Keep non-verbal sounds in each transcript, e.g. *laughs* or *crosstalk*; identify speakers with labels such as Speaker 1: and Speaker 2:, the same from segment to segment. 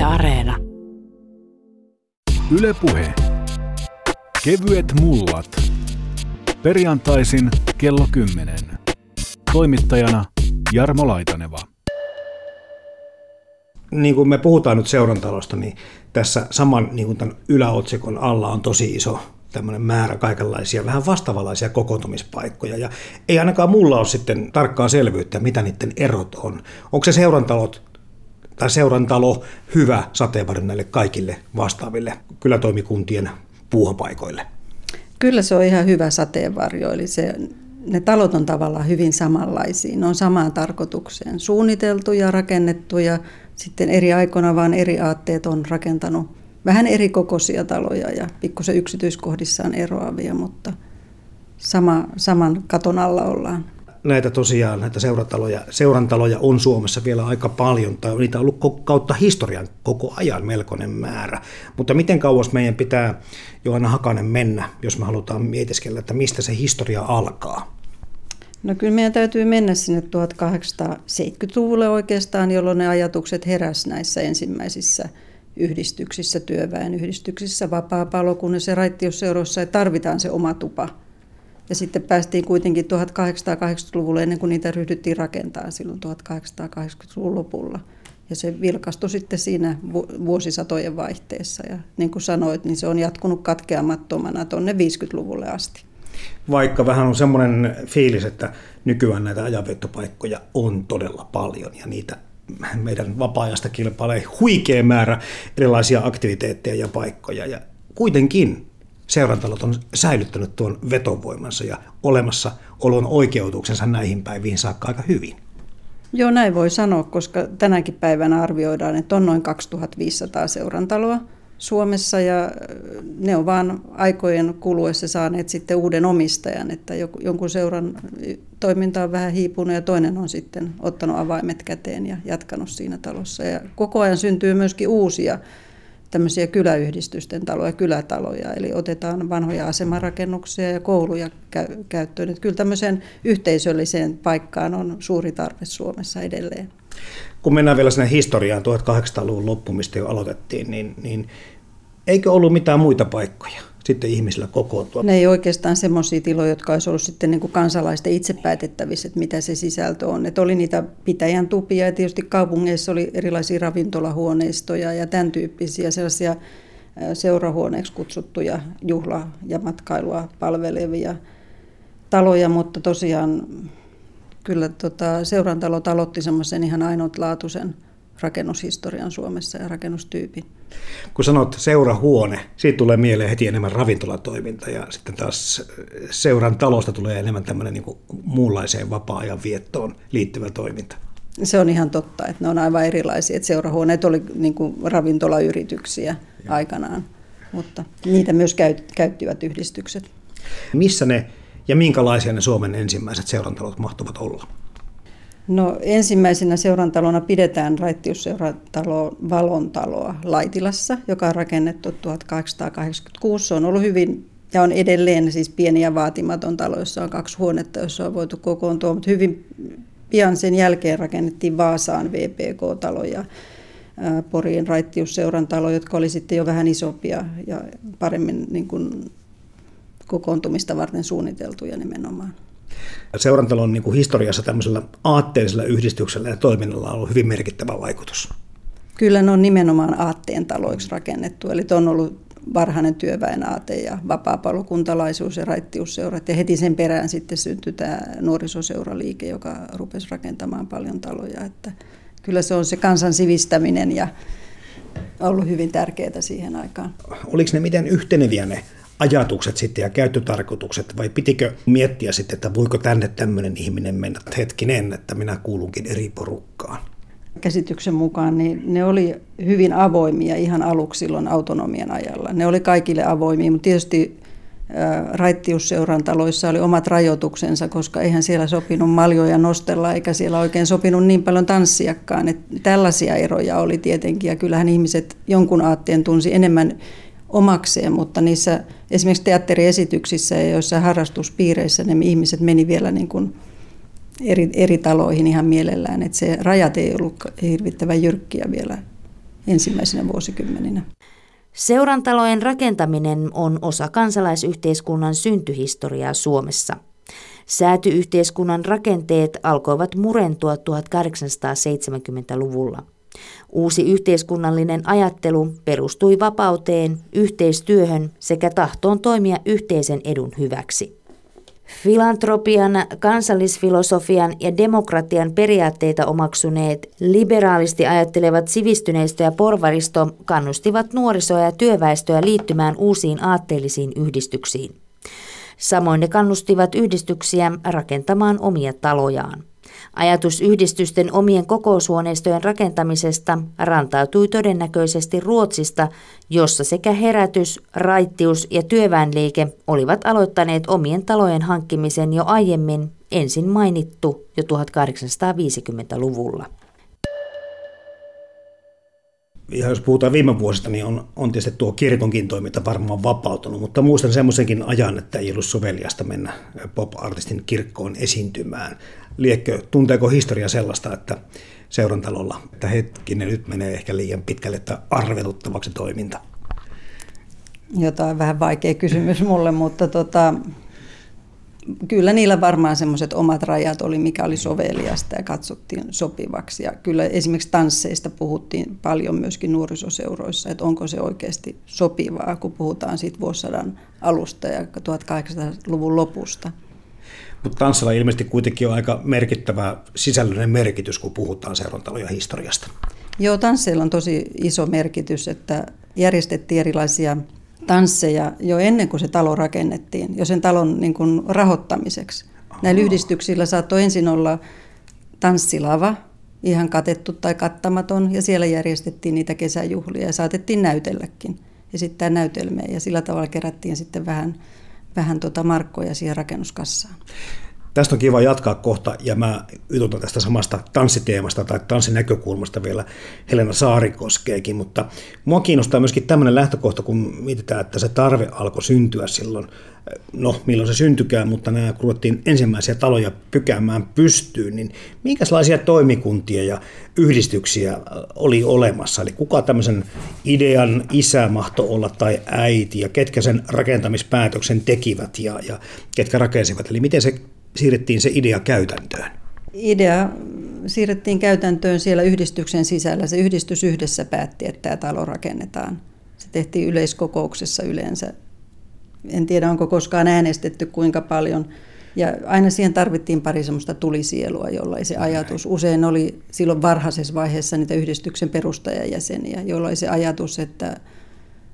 Speaker 1: Yle Areena.
Speaker 2: Yle Puhe. Kevyet mullat. Perjantaisin kello 10. Toimittajana Jarmo Laitaneva.
Speaker 3: Niin kuin me puhutaan nyt seurantalosta, niin tässä saman niin kuin tämän yläotsikon alla on tosi iso tämmöinen määrä kaikenlaisia vähän vastaavanlaisia kokoontumispaikkoja. Ja ei ainakaan mulla ole sitten tarkkaa selvyyttä, mitä niiden erot on. Onko se seurantalot tai seurantalo hyvä sateenvarjo näille kaikille vastaaville kylätoimikuntien puuhapaikoille?
Speaker 4: Kyllä se on ihan hyvä sateenvarjo, eli se, ne talot on tavallaan hyvin samanlaisia. Ne on samaan tarkoitukseen suunniteltu ja rakennettu ja sitten eri aikoina vaan eri aatteet on rakentanut vähän eri kokoisia taloja ja pikkusen yksityiskohdissaan eroavia, mutta sama, saman katon alla ollaan
Speaker 3: näitä tosiaan, näitä seurantaloja, seurantaloja on Suomessa vielä aika paljon, tai niitä on ollut kautta historian koko ajan melkoinen määrä. Mutta miten kauas meidän pitää Johanna Hakanen mennä, jos me halutaan mietiskellä, että mistä se historia alkaa?
Speaker 4: No kyllä meidän täytyy mennä sinne 1870-luvulle oikeastaan, jolloin ne ajatukset heräs näissä ensimmäisissä yhdistyksissä, työväen yhdistyksissä, vapaa-palokunnassa ja raittiusseuroissa, että tarvitaan se oma tupa – ja sitten päästiin kuitenkin 1880-luvulle ennen kuin niitä ryhdyttiin rakentamaan silloin 1880-luvun lopulla. Ja se vilkastui sitten siinä vuosisatojen vaihteessa. Ja niin kuin sanoit, niin se on jatkunut katkeamattomana tuonne 50-luvulle asti.
Speaker 3: Vaikka vähän on semmoinen fiilis, että nykyään näitä ajanviettopaikkoja on todella paljon ja niitä meidän vapaa-ajasta kilpailee huikea määrä erilaisia aktiviteetteja ja paikkoja. Ja kuitenkin seurantalot on säilyttänyt tuon vetovoimansa ja olemassa olon oikeutuksensa näihin päiviin saakka aika hyvin.
Speaker 4: Joo, näin voi sanoa, koska tänäkin päivänä arvioidaan, että on noin 2500 seurantaloa Suomessa ja ne on vaan aikojen kuluessa saaneet sitten uuden omistajan, että jonkun seuran toiminta on vähän hiipunut ja toinen on sitten ottanut avaimet käteen ja jatkanut siinä talossa. Ja koko ajan syntyy myöskin uusia tämmöisiä kyläyhdistysten taloja, kylätaloja, eli otetaan vanhoja asemarakennuksia ja kouluja käyttöön. Että kyllä tämmöiseen yhteisölliseen paikkaan on suuri tarve Suomessa edelleen.
Speaker 3: Kun mennään vielä sinne historiaan, 1800-luvun loppumista jo aloitettiin, niin, niin eikö ollut mitään muita paikkoja? Sitten ihmisillä kokoontua.
Speaker 4: Ne ei oikeastaan semmoisia tiloja, jotka olisi ollut sitten niin kuin kansalaisten itse päätettävissä, että mitä se sisältö on. Että oli niitä pitäjän tupia ja tietysti kaupungeissa oli erilaisia ravintolahuoneistoja ja tämän tyyppisiä sellaisia seurahuoneeksi kutsuttuja juhla- ja matkailua palvelevia taloja, mutta tosiaan kyllä tota, seurantalot aloitti semmoisen ihan ainutlaatuisen rakennushistorian Suomessa ja rakennustyypin.
Speaker 3: Kun sanot seurahuone, siitä tulee mieleen heti enemmän ravintolatoiminta ja sitten taas seuran talosta tulee enemmän tämmöinen niin muunlaiseen vapaa-ajan viettoon liittyvä toiminta.
Speaker 4: Se on ihan totta, että ne on aivan erilaisia. Että seurahuoneet oli niin kuin ravintolayrityksiä ja. aikanaan, mutta niitä myös käyttivät yhdistykset.
Speaker 3: Missä ne ja minkälaisia ne Suomen ensimmäiset seurantalot mahtuvat olla?
Speaker 4: No ensimmäisenä seurantalona pidetään raittiusseurantalo Valontaloa Laitilassa, joka on rakennettu 1886. Se on ollut hyvin ja on edelleen siis pieni ja vaatimaton talo, jossa on kaksi huonetta, jossa on voitu kokoontua, mutta hyvin pian sen jälkeen rakennettiin Vaasaan VPK-talo ja Poriin raittiusseurantalo, jotka oli sitten jo vähän isompia ja paremmin niin kuin kokoontumista varten suunniteltuja nimenomaan.
Speaker 3: Seurantalon niin kuin historiassa tämmöisellä aatteellisella yhdistyksellä ja toiminnalla on ollut hyvin merkittävä vaikutus.
Speaker 4: Kyllä ne on nimenomaan aatteen taloiksi rakennettu, eli on ollut varhainen työväen aate ja vapaa-palokuntalaisuus ja raittiusseurat. Ja heti sen perään sitten syntyi tämä nuorisoseuraliike, joka rupesi rakentamaan paljon taloja. Että kyllä se on se kansan sivistäminen ja ollut hyvin tärkeää siihen aikaan.
Speaker 3: Oliko ne miten yhteneviä ne ajatukset sitten ja käyttötarkoitukset, vai pitikö miettiä sitten, että voiko tänne tämmöinen ihminen mennä hetkinen, että minä kuulunkin eri porukkaan?
Speaker 4: Käsityksen mukaan niin ne oli hyvin avoimia ihan aluksi silloin autonomian ajalla. Ne oli kaikille avoimia, mutta tietysti raittiusseuran taloissa oli omat rajoituksensa, koska eihän siellä sopinut maljoja nostella eikä siellä oikein sopinut niin paljon tanssiakaan. Että tällaisia eroja oli tietenkin ja kyllähän ihmiset jonkun aatteen tunsi enemmän omakseen, mutta niissä esimerkiksi teatteriesityksissä ja joissa harrastuspiireissä ne ihmiset meni vielä niin kuin eri, eri taloihin ihan mielellään, että se rajat ei ollut hirvittävän jyrkkiä vielä ensimmäisenä vuosikymmeninä.
Speaker 1: Seurantalojen rakentaminen on osa kansalaisyhteiskunnan syntyhistoriaa Suomessa. Säätyyhteiskunnan rakenteet alkoivat murentua 1870-luvulla. Uusi yhteiskunnallinen ajattelu perustui vapauteen, yhteistyöhön sekä tahtoon toimia yhteisen edun hyväksi. Filantropian, kansallisfilosofian ja demokratian periaatteita omaksuneet, liberaalisti ajattelevat sivistyneistö ja porvaristo kannustivat nuorisoa ja työväestöä liittymään uusiin aatteellisiin yhdistyksiin. Samoin ne kannustivat yhdistyksiä rakentamaan omia talojaan. Ajatus yhdistysten omien kokoushuoneistojen rakentamisesta rantautui todennäköisesti Ruotsista, jossa sekä herätys, raittius ja työväenliike olivat aloittaneet omien talojen hankkimisen jo aiemmin, ensin mainittu jo 1850-luvulla
Speaker 3: ihan jos puhutaan viime vuosista, niin on, on tietysti tuo kirkonkin toiminta varmaan vapautunut, mutta muistan semmoisenkin ajan, että ei ollut soveliasta mennä pop-artistin kirkkoon esiintymään. Liekkö, tunteeko historia sellaista, että seurantalolla, että hetkinen, nyt menee ehkä liian pitkälle, että arveluttavaksi toiminta?
Speaker 4: Jotain vähän vaikea kysymys mulle, mutta tota, kyllä niillä varmaan semmoiset omat rajat oli, mikä oli soveliasta ja katsottiin sopivaksi. Ja kyllä esimerkiksi tansseista puhuttiin paljon myöskin nuorisoseuroissa, että onko se oikeasti sopivaa, kun puhutaan siitä vuosisadan alusta ja 1800-luvun lopusta.
Speaker 3: Mutta tanssilla ilmeisesti kuitenkin on aika merkittävä sisällöllinen merkitys, kun puhutaan seurantaloja historiasta.
Speaker 4: Joo, tansseilla on tosi iso merkitys, että järjestettiin erilaisia tansseja jo ennen kuin se talo rakennettiin, jo sen talon niin kuin rahoittamiseksi. Aha. Näillä yhdistyksillä saattoi ensin olla tanssilava, ihan katettu tai kattamaton, ja siellä järjestettiin niitä kesäjuhlia ja saatettiin näytelläkin, esittää näytelmiä, ja sillä tavalla kerättiin sitten vähän, vähän tuota markkoja siihen rakennuskassaan.
Speaker 3: Tästä on kiva jatkaa kohta, ja mä ytutan tästä samasta tanssiteemasta tai tanssinäkökulmasta vielä Helena Saarikoskeekin, mutta mua kiinnostaa myöskin tämmöinen lähtökohta, kun mietitään, että se tarve alkoi syntyä silloin, no milloin se syntykään, mutta nämä ruvettiin ensimmäisiä taloja pykäämään pystyyn, niin minkälaisia toimikuntia ja yhdistyksiä oli olemassa? Eli kuka tämmöisen idean isä mahto olla tai äiti, ja ketkä sen rakentamispäätöksen tekivät ja, ja ketkä rakensivat? Eli miten se siirrettiin se idea käytäntöön?
Speaker 4: Idea siirrettiin käytäntöön siellä yhdistyksen sisällä. Se yhdistys yhdessä päätti, että tämä talo rakennetaan. Se tehtiin yleiskokouksessa yleensä. En tiedä, onko koskaan äänestetty kuinka paljon. Ja aina siihen tarvittiin pari semmoista tulisielua, jolla se ajatus, usein oli silloin varhaisessa vaiheessa niitä yhdistyksen perustajajäseniä, jolla se ajatus, että,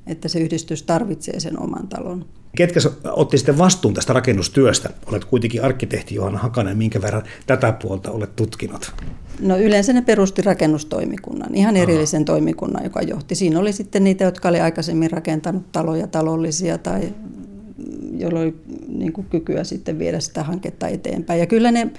Speaker 4: että se yhdistys tarvitsee sen oman talon.
Speaker 3: Ketkä otti sitten vastuun tästä rakennustyöstä? Olet kuitenkin arkkitehti Johanna Hakanen, minkä verran tätä puolta olet tutkinut?
Speaker 4: No yleensä ne perusti rakennustoimikunnan, ihan erillisen Aha. toimikunnan, joka johti. Siinä oli sitten niitä, jotka oli aikaisemmin rakentanut taloja talollisia tai joilla oli niin kuin kykyä sitten viedä sitä hanketta eteenpäin. Ja kyllä ne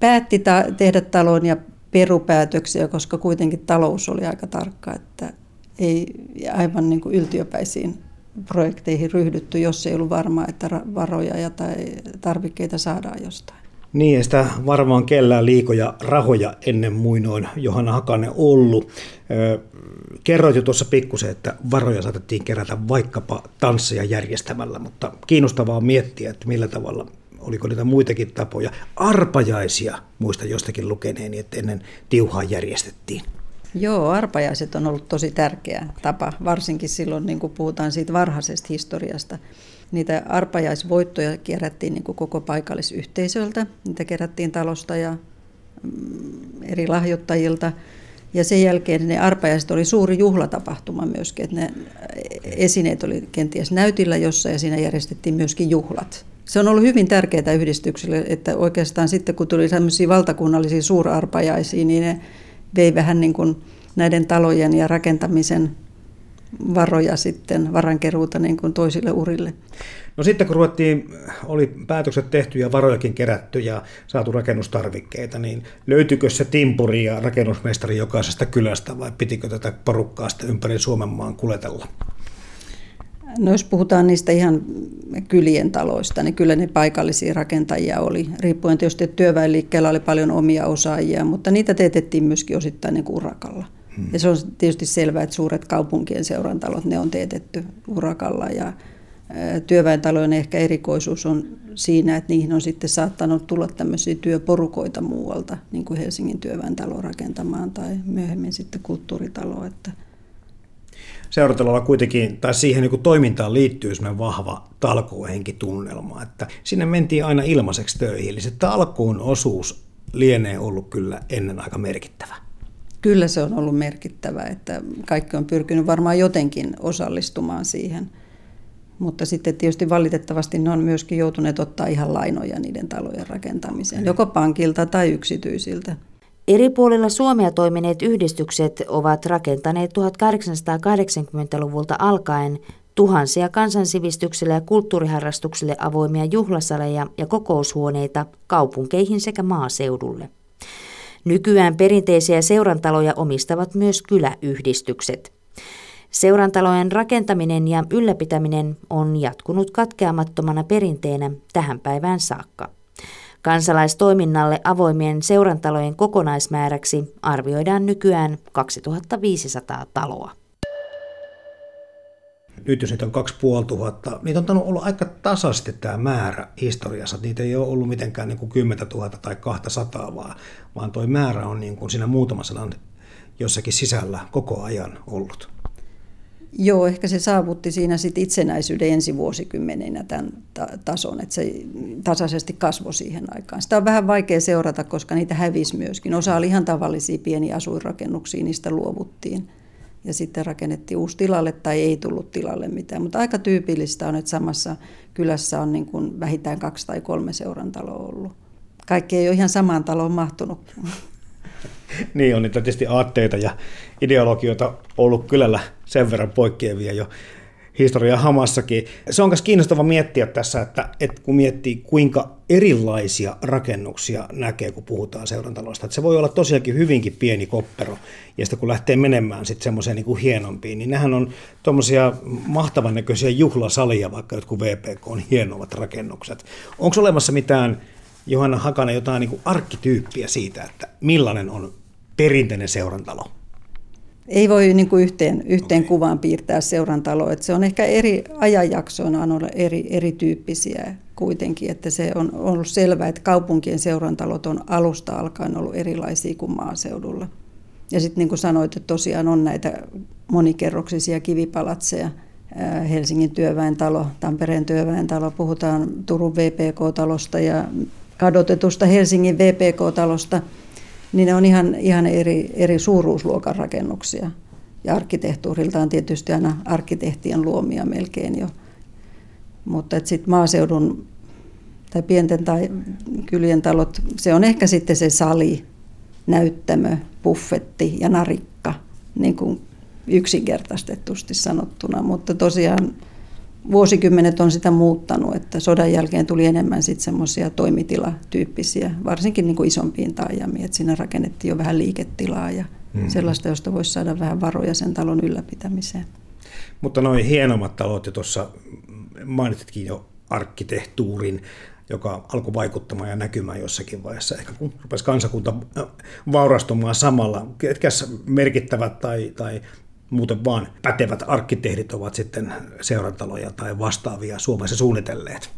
Speaker 4: päätti ta- tehdä talon ja perupäätöksiä, koska kuitenkin talous oli aika tarkka, että ei aivan niin kuin yltiöpäisiin projekteihin ryhdytty, jos ei ollut varmaa, että varoja ja tai tarvikkeita saadaan jostain.
Speaker 3: Niin, ei sitä varmaan kellään liikoja rahoja ennen muinoin Johanna Hakanen ollut. Kerroit jo tuossa pikkusen, että varoja saatettiin kerätä vaikkapa tansseja järjestämällä, mutta kiinnostavaa on miettiä, että millä tavalla, oliko niitä muitakin tapoja. Arpajaisia muista jostakin lukeneeni, että ennen tiuhaa järjestettiin.
Speaker 4: Joo, arpajaiset on ollut tosi tärkeä tapa, varsinkin silloin niin kun puhutaan siitä varhaisesta historiasta. Niitä arpajaisvoittoja kerättiin niin koko paikallisyhteisöltä, niitä kerättiin talosta ja mm, eri lahjoittajilta. Ja sen jälkeen ne arpajaiset oli suuri juhlatapahtuma myöskin, että ne esineet oli kenties näytillä jossa ja siinä järjestettiin myöskin juhlat. Se on ollut hyvin tärkeää yhdistyksille, että oikeastaan sitten kun tuli sellaisia valtakunnallisia suurarpajaisia, niin ne vei vähän niin kuin näiden talojen ja rakentamisen varoja sitten, varankeruuta niin kuin toisille urille.
Speaker 3: No sitten kun ruvettiin, oli päätökset tehty ja varojakin kerätty ja saatu rakennustarvikkeita, niin löytyykö se timpuri ja rakennusmestari jokaisesta kylästä vai pitikö tätä porukkaa sitten ympäri Suomen maan kuletella?
Speaker 4: No jos puhutaan niistä ihan kylien taloista, niin kyllä ne paikallisia rakentajia oli. Riippuen tietysti, että työväenliikkeellä oli paljon omia osaajia, mutta niitä teetettiin myöskin osittain niin kuin urakalla. Hmm. Ja se on tietysti selvää, että suuret kaupunkien seurantalot, ne on teetetty urakalla ja työväentalojen ehkä erikoisuus on siinä, että niihin on sitten saattanut tulla tämmöisiä työporukoita muualta, niin kuin Helsingin työväentalo rakentamaan tai myöhemmin sitten kulttuuritalo. Että
Speaker 3: Seurantalolla kuitenkin, tai siihen niin toimintaan liittyy sellainen vahva talkoohenkitunnelma, että sinne mentiin aina ilmaiseksi töihin. Eli se talkoon osuus lienee ollut kyllä ennen aika merkittävä.
Speaker 4: Kyllä se on ollut merkittävä, että kaikki on pyrkinyt varmaan jotenkin osallistumaan siihen. Mutta sitten tietysti valitettavasti ne on myöskin joutuneet ottaa ihan lainoja niiden talojen rakentamiseen, joko pankilta tai yksityisiltä.
Speaker 1: Eri puolilla Suomea toimineet yhdistykset ovat rakentaneet 1880-luvulta alkaen tuhansia kansansivistykselle ja kulttuuriharrastukselle avoimia juhlasaleja ja kokoushuoneita kaupunkeihin sekä maaseudulle. Nykyään perinteisiä seurantaloja omistavat myös kyläyhdistykset. Seurantalojen rakentaminen ja ylläpitäminen on jatkunut katkeamattomana perinteenä tähän päivään saakka. Kansalaistoiminnalle avoimien seurantalojen kokonaismääräksi arvioidaan nykyään 2500 taloa.
Speaker 3: Nyt jos niitä on 2500, niitä on ollut aika tasaisesti tämä määrä historiassa. Niitä ei ole ollut mitenkään niin kuin 10 000 tai 200, vaan, vaan tuo määrä on niin kuin siinä muutaman jossakin sisällä koko ajan ollut.
Speaker 4: Joo, ehkä se saavutti siinä sit itsenäisyyden ensi vuosikymmeninä tämän tason, että se tasaisesti kasvoi siihen aikaan. Sitä on vähän vaikea seurata, koska niitä hävisi myöskin. Osa oli ihan tavallisia pieniä asuinrakennuksia, niistä luovuttiin. Ja sitten rakennettiin uusi tilalle tai ei tullut tilalle mitään. Mutta aika tyypillistä on, että samassa kylässä on niin kuin vähintään kaksi tai kolme seurantaloa ollut. Kaikki ei ole ihan samaan taloon mahtunut. *laughs*
Speaker 3: niin on niitä tietysti aatteita ja ideologioita ollut kylällä sen verran poikkeavia jo historia hamassakin. Se on myös kiinnostava miettiä tässä, että, että kun miettii kuinka erilaisia rakennuksia näkee, kun puhutaan seurantaloista. Että se voi olla tosiaankin hyvinkin pieni koppero, ja sitten kun lähtee menemään sitten semmoiseen niin kuin hienompiin, niin nehän on tuommoisia mahtavan näköisiä juhlasalia, vaikka jotkut VPK on hienovat rakennukset. Onko olemassa mitään Johanna Hakanen jotain niin kuin arkkityyppiä siitä, että millainen on perinteinen seurantalo?
Speaker 4: Ei voi niin kuin yhteen, yhteen okay. kuvaan piirtää seurantaloa. Että se on ehkä eri ajanjaksoina on ollut eri, erityyppisiä kuitenkin. Että se on ollut selvää, että kaupunkien seurantalot on alusta alkaen ollut erilaisia kuin maaseudulla. Ja sitten niin kuin sanoit, että tosiaan on näitä monikerroksisia kivipalatseja. Helsingin työväentalo, Tampereen työväentalo, puhutaan Turun VPK-talosta ja kadotetusta Helsingin VPK-talosta, niin ne on ihan, ihan eri, eri suuruusluokan rakennuksia. Ja arkkitehtuuriltaan tietysti aina arkkitehtien luomia melkein jo. Mutta sitten maaseudun tai pienten tai kylien talot, se on ehkä sitten se sali, näyttämö, buffetti ja narikka, niin kuin yksinkertaistetusti sanottuna. Mutta tosiaan vuosikymmenet on sitä muuttanut, että sodan jälkeen tuli enemmän sitten semmoisia toimitilatyyppisiä, varsinkin niin kuin isompiin taajamiin, että siinä rakennettiin jo vähän liiketilaa ja mm. sellaista, josta voisi saada vähän varoja sen talon ylläpitämiseen.
Speaker 3: Mutta noin hienommat talot, ja tuossa mainitsitkin jo arkkitehtuurin, joka alkoi vaikuttamaan ja näkymään jossakin vaiheessa, ehkä kun rupesi kansakunta vaurastumaan samalla. Ketkä merkittävät tai, tai muuten vaan pätevät arkkitehdit ovat sitten seurantaloja tai vastaavia Suomessa suunnitelleet?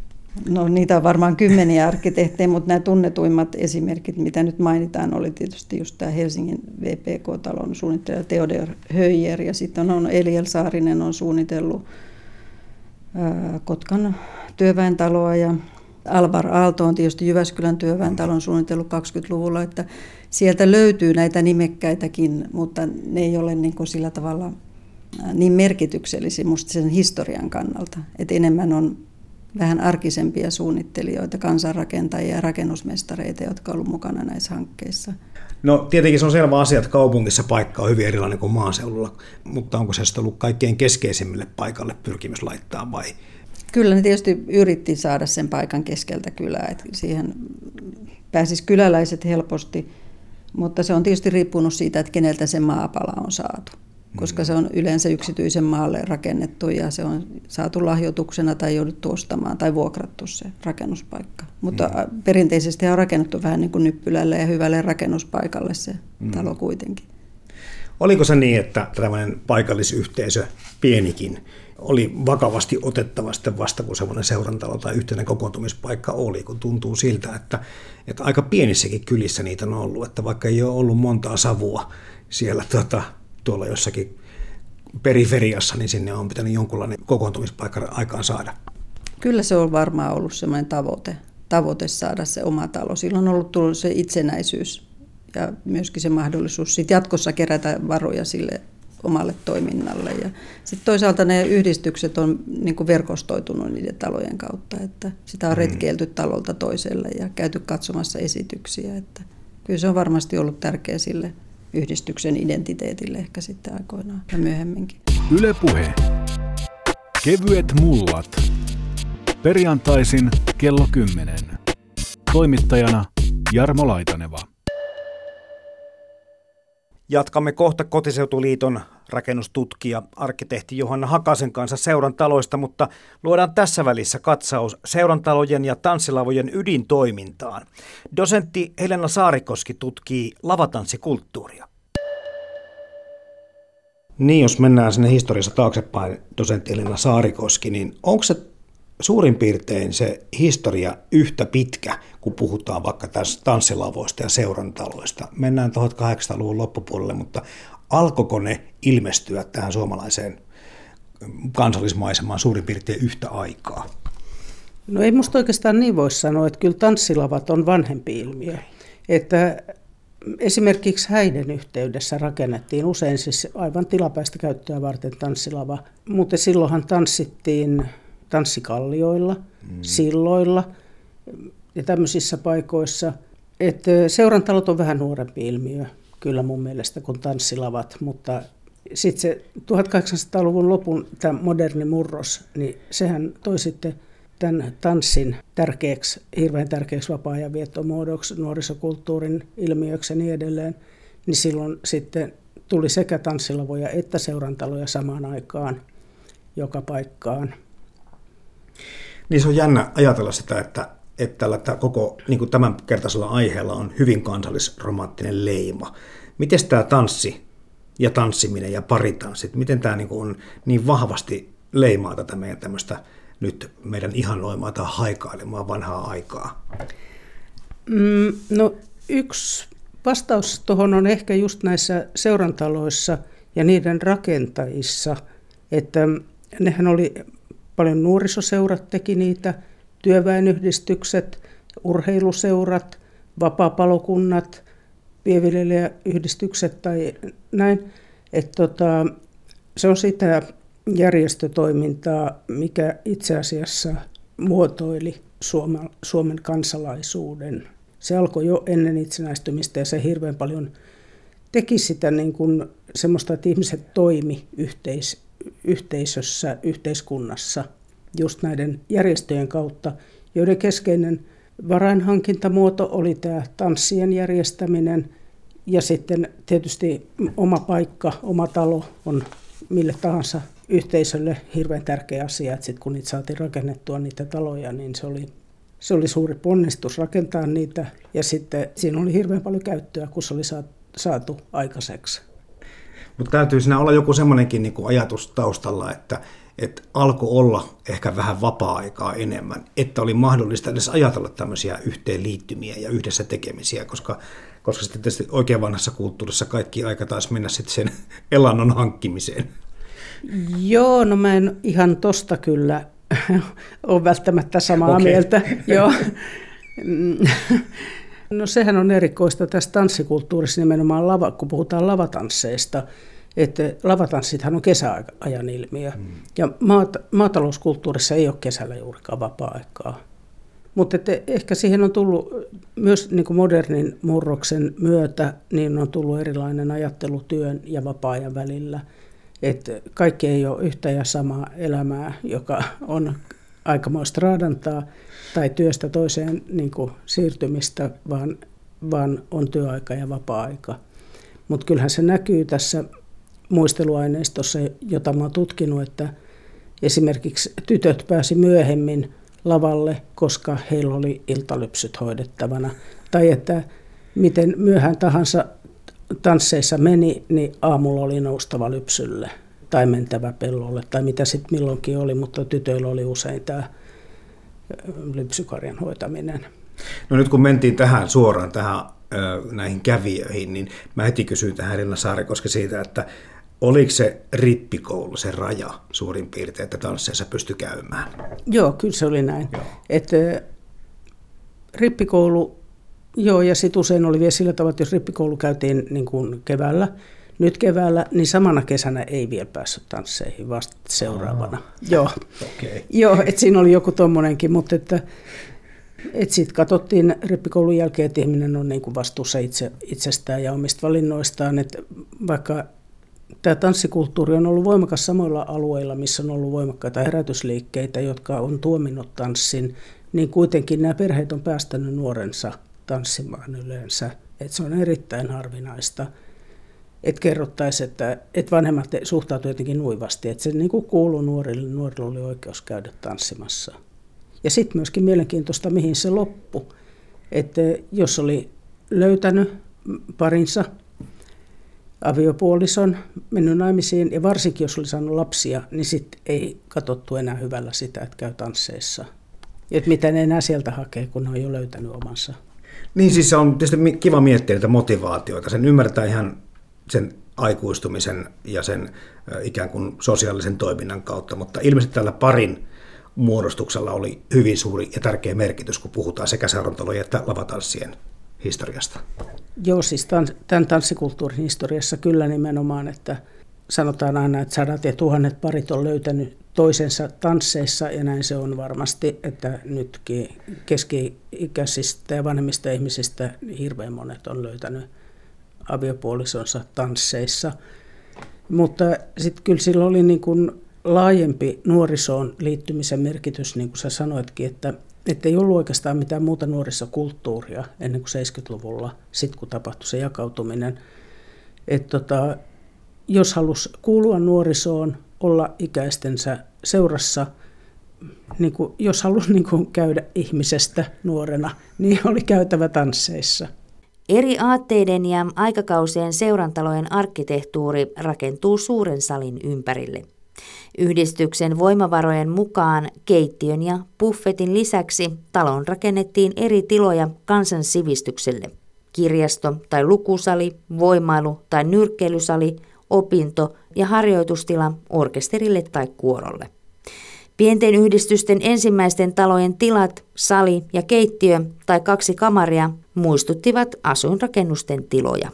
Speaker 4: No niitä on varmaan kymmeniä arkkitehtejä, mutta nämä tunnetuimmat esimerkit, mitä nyt mainitaan, oli tietysti just tämä Helsingin VPK-talon suunnittelija Theodor Höijer ja sitten on Eliel Saarinen on suunnitellut Kotkan työväentaloa ja Alvar Aalto on tietysti Jyväskylän työväentalon suunnitellut 20-luvulla, että sieltä löytyy näitä nimekkäitäkin, mutta ne ei ole niin kuin sillä tavalla niin merkityksellisiä musta sen historian kannalta. Et enemmän on vähän arkisempia suunnittelijoita, kansanrakentajia ja rakennusmestareita, jotka ovat olleet mukana näissä hankkeissa.
Speaker 3: No tietenkin se on selvä asia, että kaupungissa paikka on hyvin erilainen kuin maaseudulla, mutta onko se sitten ollut kaikkein keskeisimmille paikalle pyrkimys laittaa vai
Speaker 4: Kyllä ne tietysti yritti saada sen paikan keskeltä kylää, että siihen pääsisi kyläläiset helposti, mutta se on tietysti riippunut siitä, että keneltä se maapala on saatu. Koska se on yleensä yksityisen maalle rakennettu ja se on saatu lahjoituksena tai jouduttu ostamaan tai vuokrattu se rakennuspaikka. Mutta mm. perinteisesti on rakennettu vähän niin kuin nyppylälle ja hyvälle rakennuspaikalle se mm. talo kuitenkin.
Speaker 3: Oliko se niin, että tämmöinen paikallisyhteisö, pienikin, oli vakavasti otettava sitten vasta, kun semmoinen seurantalo tai yhteinen kokoontumispaikka oli, kun tuntuu siltä, että, että aika pienissäkin kylissä niitä on ollut, että vaikka ei ole ollut montaa savua siellä tota, tuolla jossakin periferiassa, niin sinne on pitänyt jonkunlainen kokoontumispaikka aikaan saada.
Speaker 4: Kyllä se on varmaan ollut semmoinen tavoite, tavoite saada se oma talo. Silloin on ollut tullut se itsenäisyys ja myöskin se mahdollisuus sit jatkossa kerätä varoja sille omalle toiminnalle. Ja sitten toisaalta ne yhdistykset on niin kuin verkostoitunut niiden talojen kautta, että sitä on mm. retkeilty talolta toiselle ja käyty katsomassa esityksiä. Että kyllä se on varmasti ollut tärkeä sille yhdistyksen identiteetille ehkä sitten aikoinaan ja myöhemminkin.
Speaker 2: Yle Puhe. Kevyet mullat. Perjantaisin kello 10. Toimittajana Jarmo Laitaneva.
Speaker 3: Jatkamme kohta Kotiseutuliiton rakennustutkija arkkitehti Johanna Hakasen kanssa seuran taloista, mutta luodaan tässä välissä katsaus seurantalojen ja tanssilavojen ydintoimintaan. Dosentti Helena Saarikoski tutkii lavatanssikulttuuria. Niin, jos mennään sinne historiassa taaksepäin, dosentti Helena Saarikoski, niin onko se suurin piirtein se historia yhtä pitkä, kun puhutaan vaikka tässä tanssilavoista ja seurantaloista. Mennään 1800-luvun loppupuolelle, mutta alkoiko ne ilmestyä tähän suomalaiseen kansallismaisemaan suurin piirtein yhtä aikaa?
Speaker 5: No ei musta oikeastaan niin voi sanoa, että kyllä tanssilavat on vanhempi ilmiö. Että esimerkiksi häiden yhteydessä rakennettiin usein siis aivan tilapäistä käyttöä varten tanssilava, mutta silloinhan tanssittiin tanssikallioilla, mm. silloilla ja tämmöisissä paikoissa. Että seurantalot on vähän nuorempi ilmiö kyllä mun mielestä kuin tanssilavat, mutta sitten se 1800-luvun lopun tämä moderni murros, niin sehän toi sitten tämän tanssin tärkeäksi, hirveän tärkeäksi vapaa-ajan viettomuodoksi, nuorisokulttuurin ilmiöksi ja niin edelleen, niin silloin sitten tuli sekä tanssilavoja että seurantaloja samaan aikaan joka paikkaan.
Speaker 3: Niin se on jännä ajatella sitä, että, että tällä koko niin kuin tämän kertaisella aiheella on hyvin kansallisromanttinen leima. Miten tämä tanssi ja tanssiminen ja paritanssit, miten tämä niin on niin vahvasti leimaa tätä meidän tämmöistä nyt meidän ihannoimaa tai haikailemaa vanhaa aikaa?
Speaker 5: Mm, no yksi vastaus tuohon on ehkä just näissä seurantaloissa ja niiden rakentajissa, että nehän oli paljon nuorisoseurat teki niitä, työväenyhdistykset, urheiluseurat, vapaapalokunnat, pienviljelijäyhdistykset tai näin. Että tota, se on sitä järjestötoimintaa, mikä itse asiassa muotoili Suomen, Suomen kansalaisuuden. Se alkoi jo ennen itsenäistymistä ja se hirveän paljon teki sitä niin kuin semmoista, että ihmiset toimi yhteis, yhteisössä, yhteiskunnassa just näiden järjestöjen kautta, joiden keskeinen varainhankintamuoto oli tämä tanssien järjestäminen ja sitten tietysti oma paikka, oma talo on mille tahansa yhteisölle hirveän tärkeä asia, että sitten kun niitä saatiin rakennettua niitä taloja, niin se oli, se oli suuri ponnistus rakentaa niitä ja sitten siinä oli hirveän paljon käyttöä, kun se oli saatu aikaiseksi.
Speaker 3: Mutta täytyy siinä olla joku semmoinenkin niin ajatus taustalla, että, että alkoi olla ehkä vähän vapaa-aikaa enemmän, että oli mahdollista edes ajatella tämmöisiä yhteenliittymiä ja yhdessä tekemisiä, koska, koska sitten tietysti oikein vanhassa kulttuurissa kaikki aika taisi mennä sitten sen *laughs* elannon hankkimiseen.
Speaker 5: Joo, no mä en ihan tosta kyllä *laughs* ole välttämättä samaa okay. mieltä. *laughs* Joo. No sehän on erikoista tässä tanssikulttuurissa nimenomaan, lava, kun puhutaan lavatansseista, että lavatanssithan on kesäajan ilmiö. Mm. Ja maat, maatalouskulttuurissa ei ole kesällä juurikaan vapaa-aikaa. Mutta ehkä siihen on tullut myös niin kuin modernin murroksen myötä, niin on tullut erilainen ajattelu työn ja vapaa-ajan välillä. Että kaikki ei ole yhtä ja samaa elämää, joka on aikamoista raadantaa tai työstä toiseen niin kuin siirtymistä, vaan, vaan on työaika ja vapaa-aika. Mutta kyllähän se näkyy tässä muisteluaineistossa, jota mä oon tutkinut, että esimerkiksi tytöt pääsi myöhemmin lavalle, koska heillä oli iltalypsyt hoidettavana. Tai että miten myöhään tahansa tansseissa meni, niin aamulla oli noustava lypsylle tai mentävä pellolle tai mitä sitten milloinkin oli, mutta tytöillä oli usein tämä lypsykarjan hoitaminen.
Speaker 3: No nyt kun mentiin tähän suoraan tähän näihin kävijöihin, niin mä heti kysyin tähän Elina Saarikoski siitä, että oliko se rippikoulu se raja suurin piirtein, että tansseissa pystyi käymään?
Speaker 5: Joo, kyllä se oli näin. Että rippikoulu, joo, ja sitten usein oli vielä sillä tavalla, että jos rippikoulu käytiin niin kuin keväällä, nyt keväällä, niin samana kesänä ei vielä päässyt tansseihin, vasta seuraavana. Aa, joo, okay. joo että siinä oli joku tommonenkin, mutta että, että sitten katsottiin rippikoulun jälkeen, että ihminen on niin kuin vastuussa itse, itsestään ja omista valinnoistaan, että vaikka tämä tanssikulttuuri on ollut voimakas samoilla alueilla, missä on ollut voimakkaita herätysliikkeitä, jotka on tuominnut tanssin, niin kuitenkin nämä perheet on päästänyt nuorensa tanssimaan yleensä. Että se on erittäin harvinaista, että kerrottaisiin, että, että vanhemmat suhtautuivat jotenkin nuivasti, että se niin kuin kuuluu nuorille, nuorille oli oikeus käydä tanssimassa. Ja sitten myöskin mielenkiintoista, mihin se loppui. Että jos oli löytänyt parinsa, aviopuolison, mennyt naimisiin ja varsinkin jos oli saanut lapsia, niin sitten ei katsottu enää hyvällä sitä, että käy tansseissa. Et mitä ne enää sieltä hakee, kun ne on jo löytänyt omansa.
Speaker 3: Niin siis on tietysti kiva miettiä niitä motivaatioita. Sen ymmärtää ihan sen aikuistumisen ja sen ikään kuin sosiaalisen toiminnan kautta, mutta ilmeisesti tällä parin muodostuksella oli hyvin suuri ja tärkeä merkitys, kun puhutaan sekä seurantalojen että lavatanssien historiasta.
Speaker 5: Joo, siis tämän tanssikulttuurin historiassa kyllä nimenomaan, että sanotaan aina, että sadat ja tuhannet parit on löytänyt toisensa tansseissa ja näin se on varmasti, että nytkin keski-ikäisistä ja vanhemmista ihmisistä hirveän monet on löytänyt aviopuolisonsa tansseissa. Mutta sitten kyllä sillä oli niin kuin laajempi nuorisoon liittymisen merkitys, niin kuin sä sanoitkin, että että ei ollut oikeastaan mitään muuta kulttuuria ennen kuin 70-luvulla, sitten kun tapahtui se jakautuminen. Että tota, jos halusi kuulua nuorisoon, olla ikäistensä seurassa, niin kuin, jos halusi niin kuin käydä ihmisestä nuorena, niin oli käytävä tansseissa.
Speaker 1: Eri aatteiden ja aikakausien seurantalojen arkkitehtuuri rakentuu suuren salin ympärille. Yhdistyksen voimavarojen mukaan keittiön ja buffetin lisäksi talon rakennettiin eri tiloja kansansivistykselle. Kirjasto tai lukusali, voimailu tai nyrkkeilysali, opinto- ja harjoitustila orkesterille tai kuorolle. Pienten yhdistysten ensimmäisten talojen tilat, sali ja keittiö tai kaksi kamaria muistuttivat asuinrakennusten tiloja.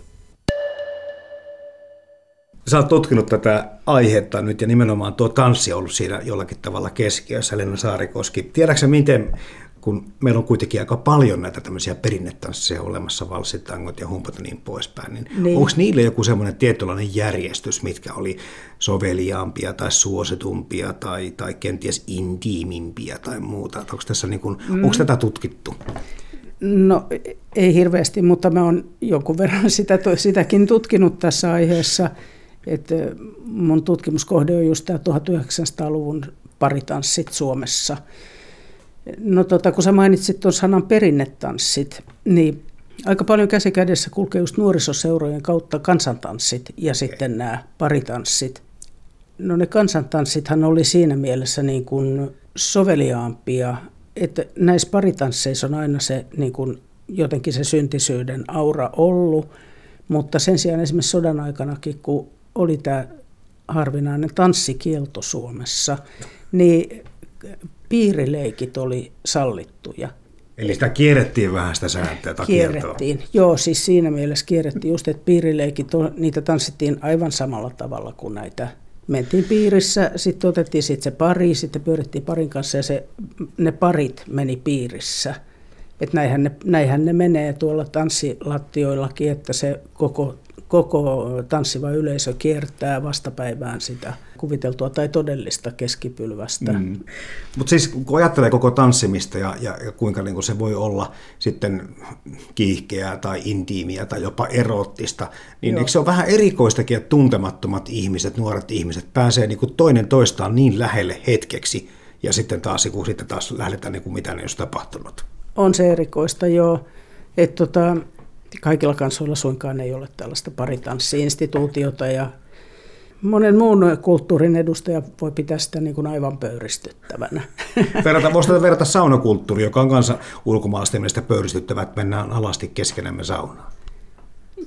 Speaker 3: Sä oot tutkinut tätä aihetta nyt ja nimenomaan tuo tanssi on ollut siinä jollakin tavalla keskiössä, Elena Saarikoski. Tiedätkö miten, kun meillä on kuitenkin aika paljon näitä tämmöisiä perinnetansseja olemassa, valssitangot ja humpat ja niin poispäin, niin, niin. onko niille joku semmoinen tietynlainen järjestys, mitkä oli soveliaampia tai suositumpia tai, tai kenties intiimimpiä tai muuta? Onko, tässä niin kuin, mm. onko tätä tutkittu?
Speaker 5: No ei hirveästi, mutta mä oon jonkun verran *laughs* sitä, sitäkin tutkinut tässä aiheessa. Että mun tutkimuskohde on just tämä 1900-luvun paritanssit Suomessa. No tota, kun sä mainitsit tuon sanan perinnetanssit, niin aika paljon käsikädessä kulkee just nuorisoseurojen kautta kansantanssit ja sitten nämä paritanssit. No ne kansantanssithan oli siinä mielessä niin kuin soveliaampia, että näissä paritansseissa on aina se niin kuin jotenkin se syntisyyden aura ollut, mutta sen sijaan esimerkiksi sodan aikanakin, kun oli tämä harvinainen tanssikielto Suomessa, niin piirileikit oli sallittuja.
Speaker 3: Eli sitä kierrettiin vähän sitä sääntöä tai
Speaker 5: Kierrettiin, joo, siis siinä mielessä kierrettiin just, että piirileikit, niitä tanssittiin aivan samalla tavalla kuin näitä. Mentiin piirissä, sitten otettiin sit se pari, sitten pyörittiin parin kanssa ja se, ne parit meni piirissä. Et näinhän, ne, näinhän ne menee tuolla tanssilattioillakin, että se koko koko tanssiva yleisö kiertää vastapäivään sitä kuviteltua tai todellista keskipylvästä. Mm.
Speaker 3: Mutta siis kun ajattelee koko tanssimista ja, ja, ja kuinka niin se voi olla sitten kiihkeää tai intiimiä tai jopa erottista, niin Joo. eikö se ole vähän erikoistakin, että tuntemattomat ihmiset, nuoret ihmiset pääsee niin toinen toistaan niin lähelle hetkeksi ja sitten taas, kun sitten taas lähdetään niin kuin mitään ei olisi tapahtunut?
Speaker 5: On se erikoista, joo. Että tota, kaikilla kansoilla suinkaan ei ole tällaista paritanssiinstituutiota ja monen muun kulttuurin edustaja voi pitää sitä niin kuin aivan pöyristyttävänä. *laughs*
Speaker 3: Verrata, voisi verrata saunakulttuuri, joka on kanssa ulkomaalaisten mielestä pöyristyttävä, että mennään alasti keskenämme saunaan.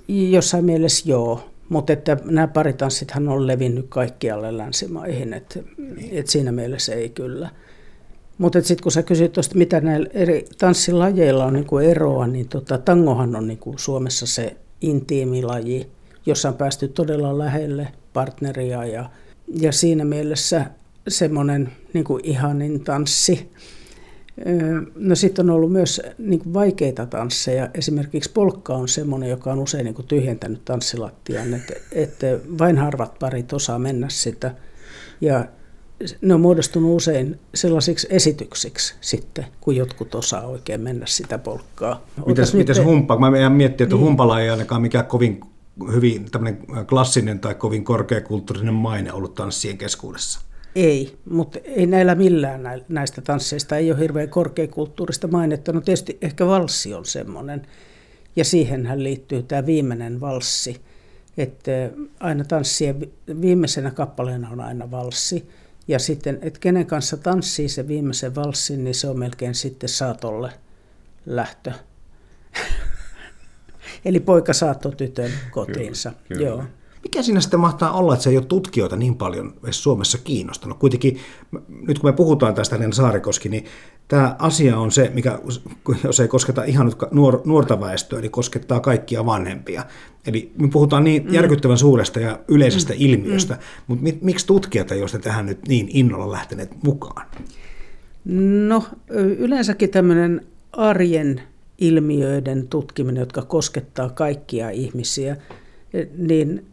Speaker 5: Jossain mielessä joo, mutta että nämä paritanssithan on levinnyt kaikkialle länsimaihin, että, että siinä mielessä ei kyllä. Mutta sitten kun sä kysyt tuosta, mitä näillä eri tanssilajeilla on niinku eroa, niin tota, tangohan on niinku Suomessa se intiimilaji, jossa on päästy todella lähelle partneria ja, ja siinä mielessä semmoinen niinku ihanin tanssi. No sitten on ollut myös niin kuin vaikeita tansseja. Esimerkiksi polkka on semmoinen, joka on usein niin kuin tyhjentänyt tanssilattian, että, että vain harvat parit osaa mennä sitä. Ja ne on muodostunut usein sellaisiksi esityksiksi sitten, kun jotkut osaa oikein mennä sitä polkkaa.
Speaker 3: Mites, mites nyt... humpa? Mä miettiä, että niin. humpala ei ainakaan mikään kovin hyvin klassinen tai kovin korkeakulttuurinen maine ollut tanssien keskuudessa.
Speaker 5: Ei, mutta ei näillä millään näistä tansseista ei ole hirveän korkeakulttuurista mainetta. No tietysti ehkä valssi on semmoinen, ja siihenhän liittyy tämä viimeinen valssi, että aina tanssien viimeisenä kappaleena on aina valssi, ja sitten, että kenen kanssa tanssii se viimeisen valssin, niin se on melkein sitten saatolle lähtö. *laughs* Eli poika saattoi tytön kotiinsa. Kyllä, kyllä. Joo.
Speaker 3: Mikä siinä sitten mahtaa olla, että se ei ole tutkijoita niin paljon edes Suomessa kiinnostanut? Kuitenkin, nyt kun me puhutaan tästä Helena Saarikoski, niin tämä asia on se, mikä, jos ei kosketa ihan nyt nuor, nuorta väestöä, niin koskettaa kaikkia vanhempia. Eli me puhutaan niin mm. järkyttävän suuresta ja yleisestä mm. ilmiöstä, mm. mutta miksi tutkijat ei ole tähän nyt niin innolla lähteneet mukaan?
Speaker 5: No yleensäkin tämmöinen arjen ilmiöiden tutkiminen, jotka koskettaa kaikkia ihmisiä, niin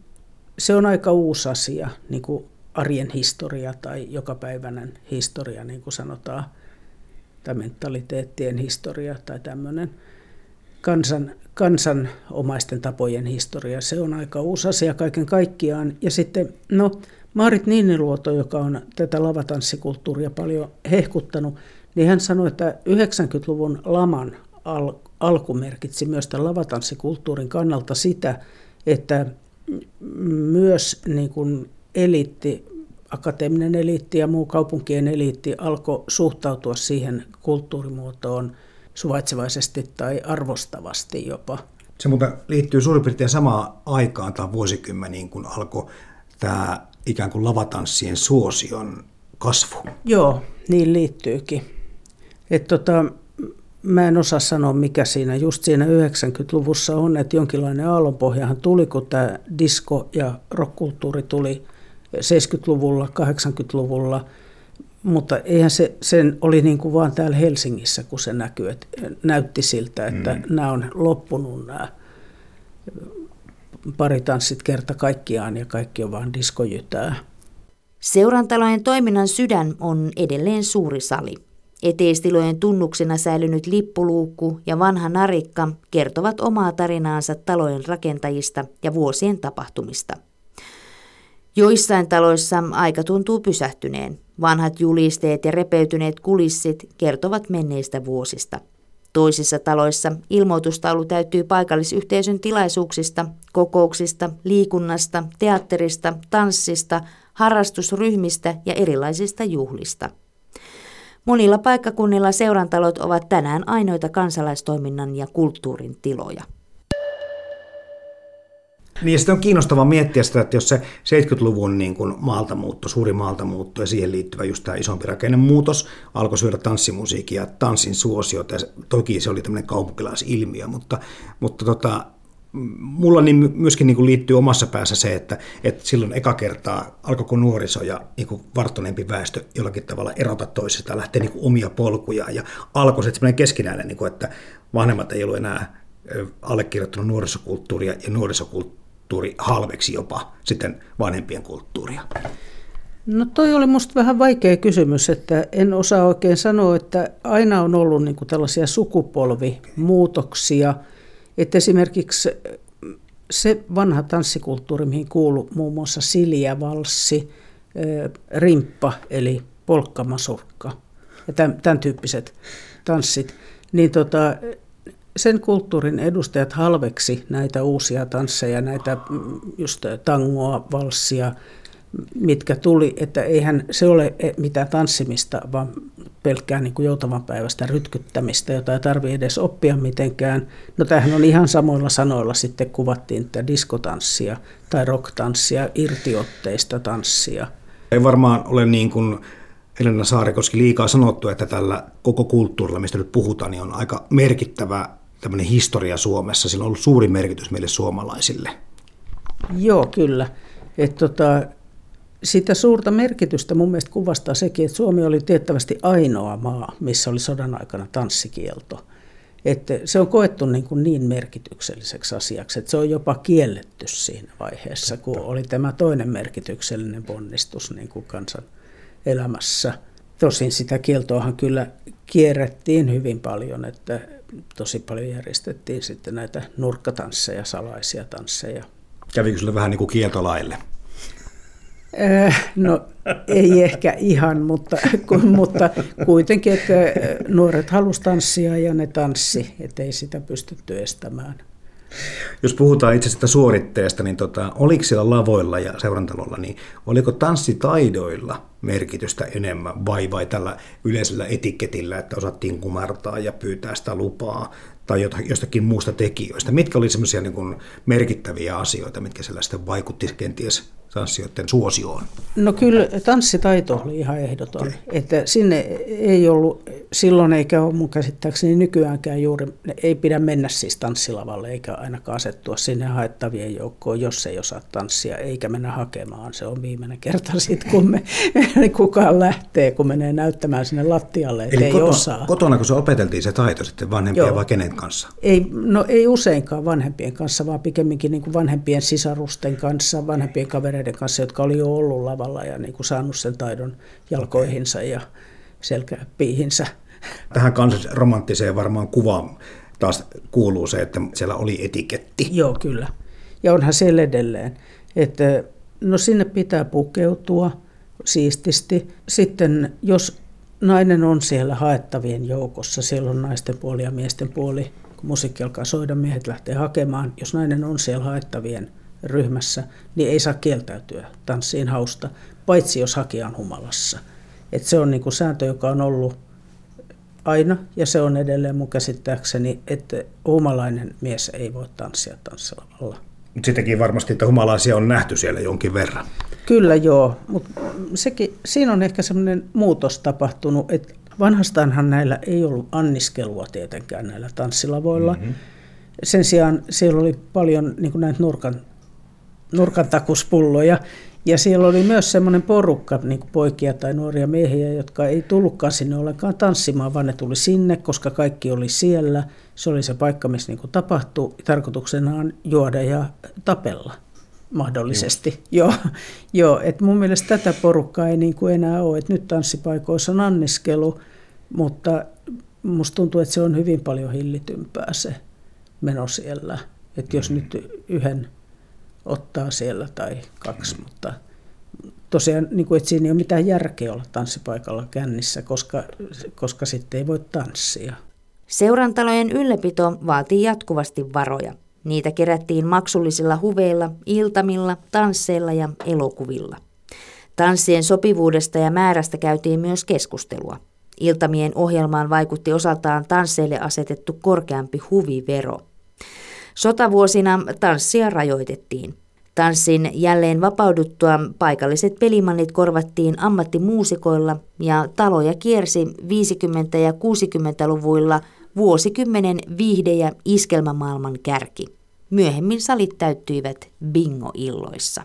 Speaker 5: se on aika uusi asia, niin kuin arjen historia tai jokapäiväinen historia, niin kuin sanotaan, tai mentaliteettien historia tai tämmöinen kansan, kansanomaisten tapojen historia. Se on aika uusi asia kaiken kaikkiaan. Ja sitten, no, Maarit Niiniluoto, joka on tätä lavatanssikulttuuria paljon hehkuttanut, niin hän sanoi, että 90-luvun laman al- alku merkitsi myös tämän lavatanssikulttuurin kannalta sitä, että myös niin kuin eliitti, akateeminen eliitti ja muu kaupunkien eliitti alkoi suhtautua siihen kulttuurimuotoon suvaitsevaisesti tai arvostavasti jopa.
Speaker 3: Se mutta liittyy suurin piirtein samaan aikaan tai vuosikymmeniin, kun alkoi tämä ikään kuin lavatanssien suosion kasvu.
Speaker 5: Joo, niin liittyykin. Et tota, mä en osaa sanoa, mikä siinä just siinä 90-luvussa on, että jonkinlainen aallonpohjahan tuli, kun tämä disko ja rockkulttuuri tuli 70-luvulla, 80-luvulla, mutta eihän se, sen oli niin kuin vaan täällä Helsingissä, kun se näkyy, että näytti siltä, että mm. nämä on loppunut nämä paritanssit kerta kaikkiaan ja kaikki on vaan diskojytää.
Speaker 1: Seurantalojen toiminnan sydän on edelleen suuri sali. Eteistilojen tunnuksena säilynyt lippuluukku ja vanha narikka kertovat omaa tarinaansa talojen rakentajista ja vuosien tapahtumista. Joissain taloissa aika tuntuu pysähtyneen. Vanhat julisteet ja repeytyneet kulissit kertovat menneistä vuosista. Toisissa taloissa ilmoitustaulu täyttyy paikallisyhteisön tilaisuuksista, kokouksista, liikunnasta, teatterista, tanssista, harrastusryhmistä ja erilaisista juhlista. Monilla paikkakunnilla seurantalot ovat tänään ainoita kansalaistoiminnan ja kulttuurin tiloja.
Speaker 3: Niin sitten on kiinnostavaa miettiä sitä, että jos se 70-luvun niin kuin maaltamuutto, suuri maaltamuutto ja siihen liittyvä just tämä isompi rakennemuutos alkoi syödä tanssimusiikin ja tanssin suosiota, ja toki se oli tämmöinen kaupunkilaisilmiö, mutta, mutta tota, mulla niin myöskin niin kuin liittyy omassa päässä se, että, että silloin eka kertaa alkoiko nuoriso ja niin kuin varttuneempi väestö jollakin tavalla erota toisesta, lähteä niin kuin omia polkuja ja alkoi se semmoinen keskinäinen, niin kuin, että vanhemmat ei ollut enää allekirjoittanut nuorisokulttuuria ja nuorisokulttuuri halveksi jopa sitten vanhempien kulttuuria.
Speaker 5: No toi oli musta vähän vaikea kysymys, että en osaa oikein sanoa, että aina on ollut niin kuin tällaisia sukupolvimuutoksia – että esimerkiksi se vanha tanssikulttuuri, mihin kuuluu muun muassa silja, valssi, rimppa eli polkkamasurkka ja tämän, tämän tyyppiset tanssit, niin tota, sen kulttuurin edustajat halveksi näitä uusia tansseja, näitä just tangoa, valssia, mitkä tuli, että eihän se ole mitään tanssimista, vaan pelkkää niin kuin joutavan päivästä rytkyttämistä, jota ei tarvitse edes oppia mitenkään. No tämähän on ihan samoilla sanoilla sitten kuvattiin että diskotanssia tai rocktanssia, irtiotteista tanssia.
Speaker 3: Ei varmaan ole niin kuin Helena Saarikoski liikaa sanottu, että tällä koko kulttuurilla, mistä nyt puhutaan, niin on aika merkittävä tämmöinen historia Suomessa. Sillä on ollut suuri merkitys meille suomalaisille.
Speaker 5: Joo, kyllä. Et tota, sitä suurta merkitystä mun mielestä kuvastaa sekin, että Suomi oli tiettävästi ainoa maa, missä oli sodan aikana tanssikielto. Että se on koettu niin, kuin niin merkitykselliseksi asiaksi, että se on jopa kielletty siinä vaiheessa, kun oli tämä toinen merkityksellinen ponnistus niin kuin kansan elämässä. Tosin sitä kieltoahan kyllä kierrettiin hyvin paljon, että tosi paljon järjestettiin sitten näitä nurkkatansseja, salaisia tansseja.
Speaker 3: Kävikö sille vähän niin kuin kieltolaille?
Speaker 5: Äh, no ei ehkä ihan, mutta, mutta kuitenkin, että nuoret halusivat tanssia ja ne tanssi, että ei sitä pystytty estämään.
Speaker 3: Jos puhutaan itse sitä suoritteesta, niin tota, oliko siellä lavoilla ja seurantalolla, niin oliko tanssitaidoilla merkitystä enemmän vai, vai tällä yleisellä etiketillä, että osattiin kumartaa ja pyytää sitä lupaa tai jostakin muusta tekijöistä? Mitkä oli semmoisia niin merkittäviä asioita, mitkä siellä sitten vaikutti kenties tanssijoiden suosioon?
Speaker 5: No kyllä tanssitaito oli ihan ehdoton. Okay. Että sinne ei ollut silloin eikä ole mun käsittääkseni nykyäänkään juuri, ei pidä mennä siis tanssilavalle eikä ainakaan asettua sinne haettavien joukkoon, jos ei osaa tanssia, eikä mennä hakemaan. Se on viimeinen kerta *laughs* sitten, kun me, *laughs* kukaan lähtee, kun menee näyttämään sinne lattialle, että Eli ei
Speaker 3: koto,
Speaker 5: osaa.
Speaker 3: Kotona, kun se opeteltiin se taito sitten vanhempien vai kenen kanssa?
Speaker 5: Ei, no ei useinkaan vanhempien kanssa, vaan pikemminkin niin kuin vanhempien sisarusten kanssa, vanhempien kavereiden kanssa, jotka oli jo ollut lavalla ja niin kuin saanut sen taidon jalkoihinsa ja selkäpiihinsä.
Speaker 3: Tähän romanttiseen varmaan kuvaan taas kuuluu se, että siellä oli etiketti.
Speaker 5: Joo, kyllä. Ja onhan siellä edelleen. Että, no sinne pitää pukeutua siististi. Sitten jos nainen on siellä haettavien joukossa, siellä on naisten puoli ja miesten puoli, kun musiikki alkaa soida, miehet lähtee hakemaan. Jos nainen on siellä haettavien ryhmässä, niin ei saa kieltäytyä tanssiin hausta, paitsi jos hakija on humalassa. Et se on niinku sääntö, joka on ollut aina, ja se on edelleen mun käsittääkseni, että humalainen mies ei voi tanssia tanssilavalla.
Speaker 3: Mutta sittenkin varmasti, että humalaisia on nähty siellä jonkin verran.
Speaker 5: Kyllä joo, mutta sekin, siinä on ehkä semmoinen muutos tapahtunut, että vanhastaanhan näillä ei ollut anniskelua tietenkään näillä tanssilavoilla. Mm-hmm. Sen sijaan siellä oli paljon niin näitä nurkan, nurkan takuspulloja, ja siellä oli myös semmoinen porukka, niin kuin poikia tai nuoria miehiä, jotka ei tullutkaan sinne ollenkaan tanssimaan, vaan ne tuli sinne, koska kaikki oli siellä. Se oli se paikka, missä niin kuin tapahtui. Tarkoituksenaan juoda ja tapella mahdollisesti. Joo, *laughs* joo että mun mielestä tätä porukkaa ei niin kuin enää ole. Että nyt tanssipaikoissa on anniskelu, mutta musta tuntuu, että se on hyvin paljon hillitympää se meno siellä. Että jos nyt yhden ottaa siellä tai kaksi, mutta tosiaan niin kuin, että siinä ei ole mitään järkeä olla tanssipaikalla kännissä, koska, koska sitten ei voi tanssia.
Speaker 1: Seurantalojen ylläpito vaatii jatkuvasti varoja. Niitä kerättiin maksullisilla huveilla, iltamilla, tansseilla ja elokuvilla. Tanssien sopivuudesta ja määrästä käytiin myös keskustelua. Iltamien ohjelmaan vaikutti osaltaan tansseille asetettu korkeampi huvivero. Sotavuosina tanssia rajoitettiin. Tanssin jälleen vapauduttua paikalliset pelimannit korvattiin ammattimuusikoilla ja taloja kiersi 50- ja 60-luvuilla vuosikymmenen viihde- ja iskelmämaailman kärki. Myöhemmin salit täyttyivät bingo-illoissa.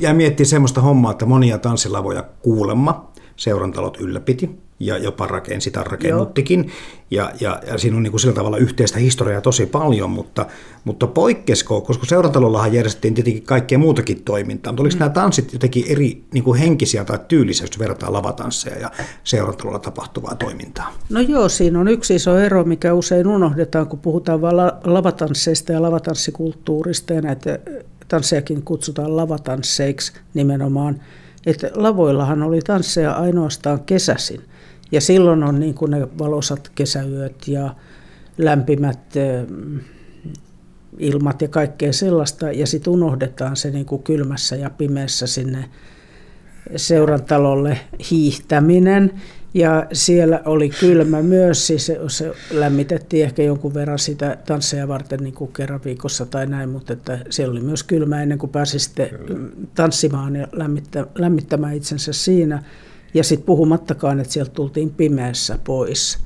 Speaker 3: Ja miettii semmoista hommaa, että monia tanssilavoja kuulemma seurantalot ylläpiti ja jopa rakensi tai rakennuttikin. Ja, ja, ja siinä on niin kuin sillä tavalla yhteistä historiaa tosi paljon, mutta, mutta poikkesko, koska seurantalollahan järjestettiin tietenkin kaikkea muutakin toimintaa, mutta oliko mm. nämä tanssit jotenkin eri niin kuin henkisiä tai tyylisiä, jos verrataan lavatansseja ja seurantalolla tapahtuvaa toimintaa?
Speaker 5: No joo, siinä on yksi iso ero, mikä usein unohdetaan, kun puhutaan vain lavatansseista ja lavatanssikulttuurista ja näitä tanssejakin kutsutaan lavatansseiksi nimenomaan, että lavoillahan oli tansseja ainoastaan kesäsin – Ja silloin on niin kuin ne valosat kesäyöt ja lämpimät ilmat ja kaikkea sellaista. Ja sitten unohdetaan se niin kuin kylmässä ja pimeässä sinne seurantalolle hiihtäminen. Ja siellä oli kylmä myös, siis se, se lämmitettiin ehkä jonkun verran sitä tansseja varten niin kuin kerran viikossa tai näin, mutta että siellä oli myös kylmä ennen kuin pääsi sitten tanssimaan ja lämmittä, lämmittämään itsensä siinä. Ja sitten puhumattakaan, että sieltä tultiin pimeässä pois.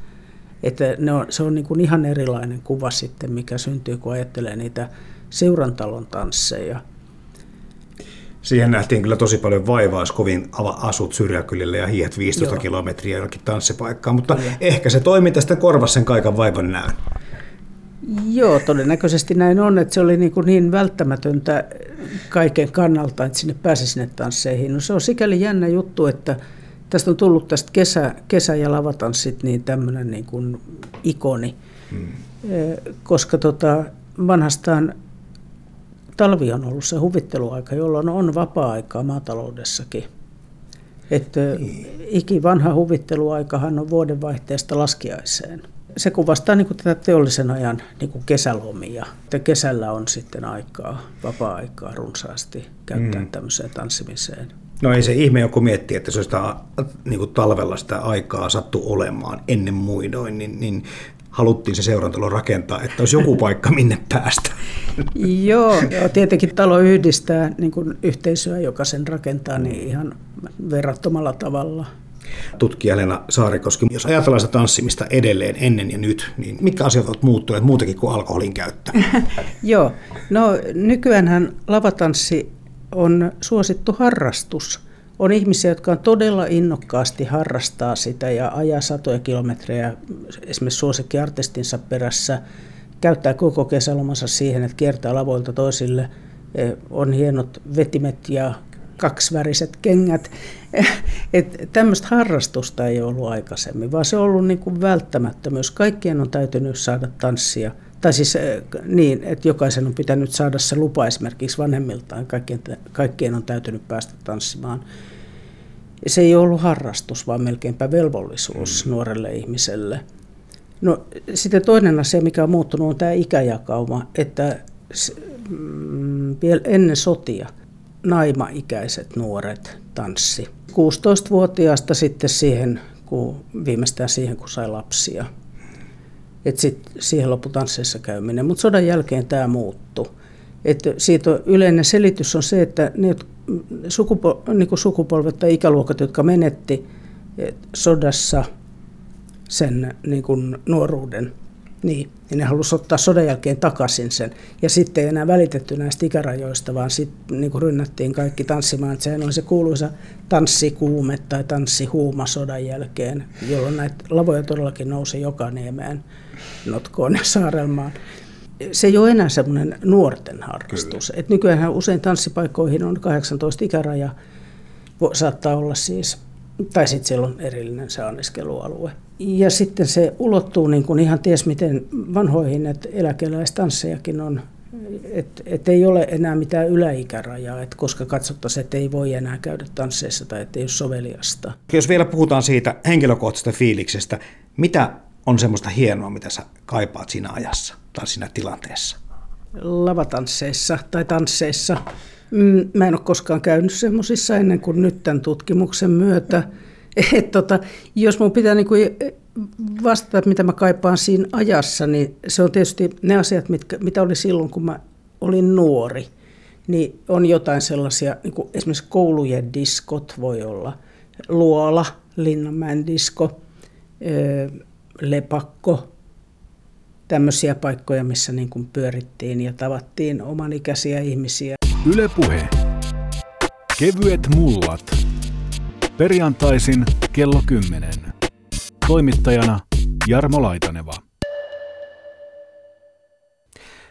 Speaker 5: Että ne on, se on niin kuin ihan erilainen kuva sitten, mikä syntyy, kun ajattelee niitä seurantalon tansseja.
Speaker 3: Siihen nähtiin kyllä tosi paljon vaivaa, jos kovin asut syrjäkylillä ja hiihet 15 Joo. kilometriä jollakin tanssipaikkaan, mutta kyllä. ehkä se toimi tästä korvassa sen kaiken vaivan näön.
Speaker 5: Joo, todennäköisesti näin on, että se oli niin, kuin niin välttämätöntä kaiken kannalta, että sinne pääsi sinne tansseihin. No se on sikäli jännä juttu, että tästä on tullut tästä kesä, kesä- ja lavatanssit niin tämmöinen niin kuin ikoni, hmm. koska tota, vanhastaan talvi on ollut se huvitteluaika, jolloin on vapaa-aikaa maataloudessakin. Että iki vanha huvitteluaikahan on vuodenvaihteesta laskiaiseen. Se kuvastaa niin kuin tätä teollisen ajan niin kuin kesälomia. Että kesällä on sitten aikaa, vapaa-aikaa runsaasti käyttää mm. tämmöiseen tanssimiseen.
Speaker 3: No ei se ihme joku miettii, että se sitä niin kuin talvella sitä aikaa sattu olemaan ennen muidoin, niin, niin haluttiin se seurantalo rakentaa, että olisi joku paikka minne päästä. *laughs*
Speaker 5: joo, joo, tietenkin talo yhdistää niin kuin yhteisöä, joka sen rakentaa, niin ihan verrattomalla tavalla.
Speaker 3: Tutkija Helena Saarikoski, jos ajatellaan sitä tanssimista edelleen ennen ja nyt, niin mitkä asiat ovat muuttuneet muutakin kuin alkoholin käyttö? *laughs*
Speaker 5: joo, no nykyäänhän lavatanssi on suosittu harrastus – on ihmisiä, jotka on todella innokkaasti harrastaa sitä ja ajaa satoja kilometrejä esimerkiksi suosikkiartistinsa perässä, käyttää koko kesälomansa siihen, että kiertää lavoilta toisille, e, on hienot vetimet ja kaksiväriset kengät. *laughs* Et tämmöistä harrastusta ei ollut aikaisemmin, vaan se on ollut niin kuin välttämättömyys. Kaikkien on täytynyt saada tanssia. Tai siis e, niin, että jokaisen on pitänyt saada se lupa esimerkiksi vanhemmiltaan. Kaikkien, kaikkien on täytynyt päästä tanssimaan se ei ollut harrastus, vaan melkeinpä velvollisuus mm. nuorelle ihmiselle. No, sitten toinen asia, mikä on muuttunut, on tämä ikäjakauma, että mm, vielä ennen sotia naima-ikäiset nuoret tanssi. 16-vuotiaasta sitten siihen, kun, viimeistään siihen, kun sai lapsia. Et sit siihen loppu tansseissa käyminen. Mutta sodan jälkeen tämä muuttui. Et siitä yleinen selitys on se, että ne, sukupo, niin sukupolvet tai ikäluokat, jotka menetti sodassa sen niin nuoruuden, niin, niin ne halusivat ottaa sodan jälkeen takaisin sen. Ja sitten ei enää välitetty näistä ikärajoista, vaan sitten niin rynnättiin kaikki tanssimaan. Että sehän oli se kuuluisa tanssikuume tai tanssihuuma sodan jälkeen, jolloin näitä lavoja todellakin nousi joka niemeen, Notkoon ja Saarelmaan se ei ole enää semmoinen nuorten harrastus. Et nykyään usein tanssipaikkoihin on 18 ikäraja, saattaa olla siis, tai sitten siellä on erillinen se anniskelualue. Ja sitten se ulottuu niin kuin ihan ties miten vanhoihin, että eläkeläistanssejakin on, että et ei ole enää mitään yläikärajaa, että koska katsottaisiin, että ei voi enää käydä tansseissa tai että ei ole soveliasta.
Speaker 3: Jos vielä puhutaan siitä henkilökohtaisesta fiiliksestä, mitä on semmoista hienoa, mitä sä kaipaat siinä ajassa tai siinä tilanteessa?
Speaker 5: Lavatansseissa tai tansseissa. Mm, mä en ole koskaan käynyt semmoisissa ennen kuin nyt tämän tutkimuksen myötä. *laughs* Et tota, jos mun pitää niinku vastata, mitä mä kaipaan siinä ajassa, niin se on tietysti ne asiat, mitkä, mitä oli silloin, kun mä olin nuori. Niin on jotain sellaisia, niin kuin esimerkiksi koulujen diskot voi olla, Luola, Linnanmäen disko, lepakko, tämmöisiä paikkoja, missä niin kuin pyörittiin ja tavattiin omanikäisiä ihmisiä.
Speaker 2: Ylepuhe. Kevyet mullat. Perjantaisin kello 10. Toimittajana Jarmo Laitaneva.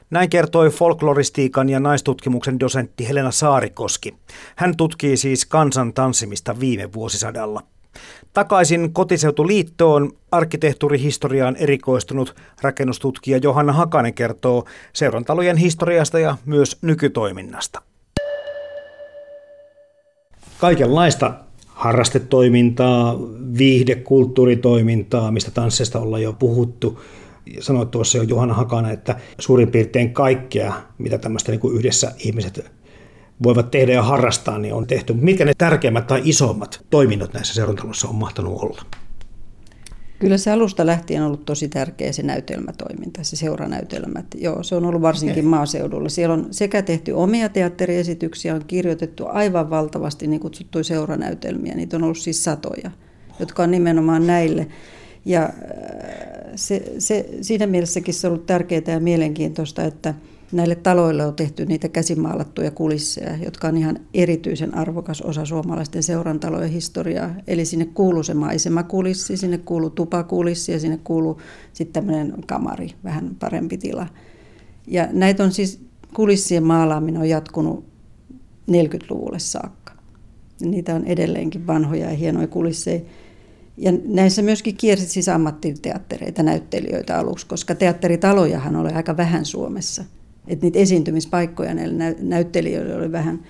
Speaker 3: Näin kertoi folkloristiikan ja naistutkimuksen dosentti Helena Saarikoski. Hän tutkii siis kansan tanssimista viime vuosisadalla. Takaisin kotiseutuliittoon arkkitehtuurihistoriaan erikoistunut rakennustutkija Johanna Hakanen kertoo seurantalojen historiasta ja myös nykytoiminnasta. Kaikenlaista harrastetoimintaa, viihde, kulttuuritoimintaa, mistä tansseista ollaan jo puhuttu. Sanoit tuossa jo Johanna Hakana, että suurin piirtein kaikkea, mitä tämmöistä niin kuin yhdessä ihmiset voivat tehdä ja harrastaa, niin on tehty. Mitkä ne tärkeimmät tai isommat toiminnot näissä seurantaloissa on mahtanut olla?
Speaker 4: Kyllä se alusta lähtien on ollut tosi tärkeä se näytelmätoiminta, se seuranäytelmät. Joo, se on ollut varsinkin okay. maaseudulla. Siellä on sekä tehty omia teatteriesityksiä, on kirjoitettu aivan valtavasti niin kutsuttuja seuranäytelmiä. Niitä on ollut siis satoja, jotka on nimenomaan näille. Ja äh, se, se, siinä mielessäkin se on ollut tärkeää ja mielenkiintoista, että – Näille taloille on tehty niitä käsimaalattuja kulisseja, jotka on ihan erityisen arvokas osa suomalaisten seurantalojen historiaa. Eli sinne kuuluu se maisemakulissi, sinne kuuluu tupakulissi ja sinne kuuluu sitten tämmöinen kamari, vähän parempi tila. Ja näitä on siis, kulissien maalaaminen on jatkunut 40-luvulle saakka. Niitä on edelleenkin vanhoja ja hienoja kulisseja. Ja näissä myöskin kiersi siis ammattiteattereita, näyttelijöitä aluksi, koska teatteritalojahan oli aika vähän Suomessa – että niitä esiintymispaikkoja näille näyttelijöille oli vähän.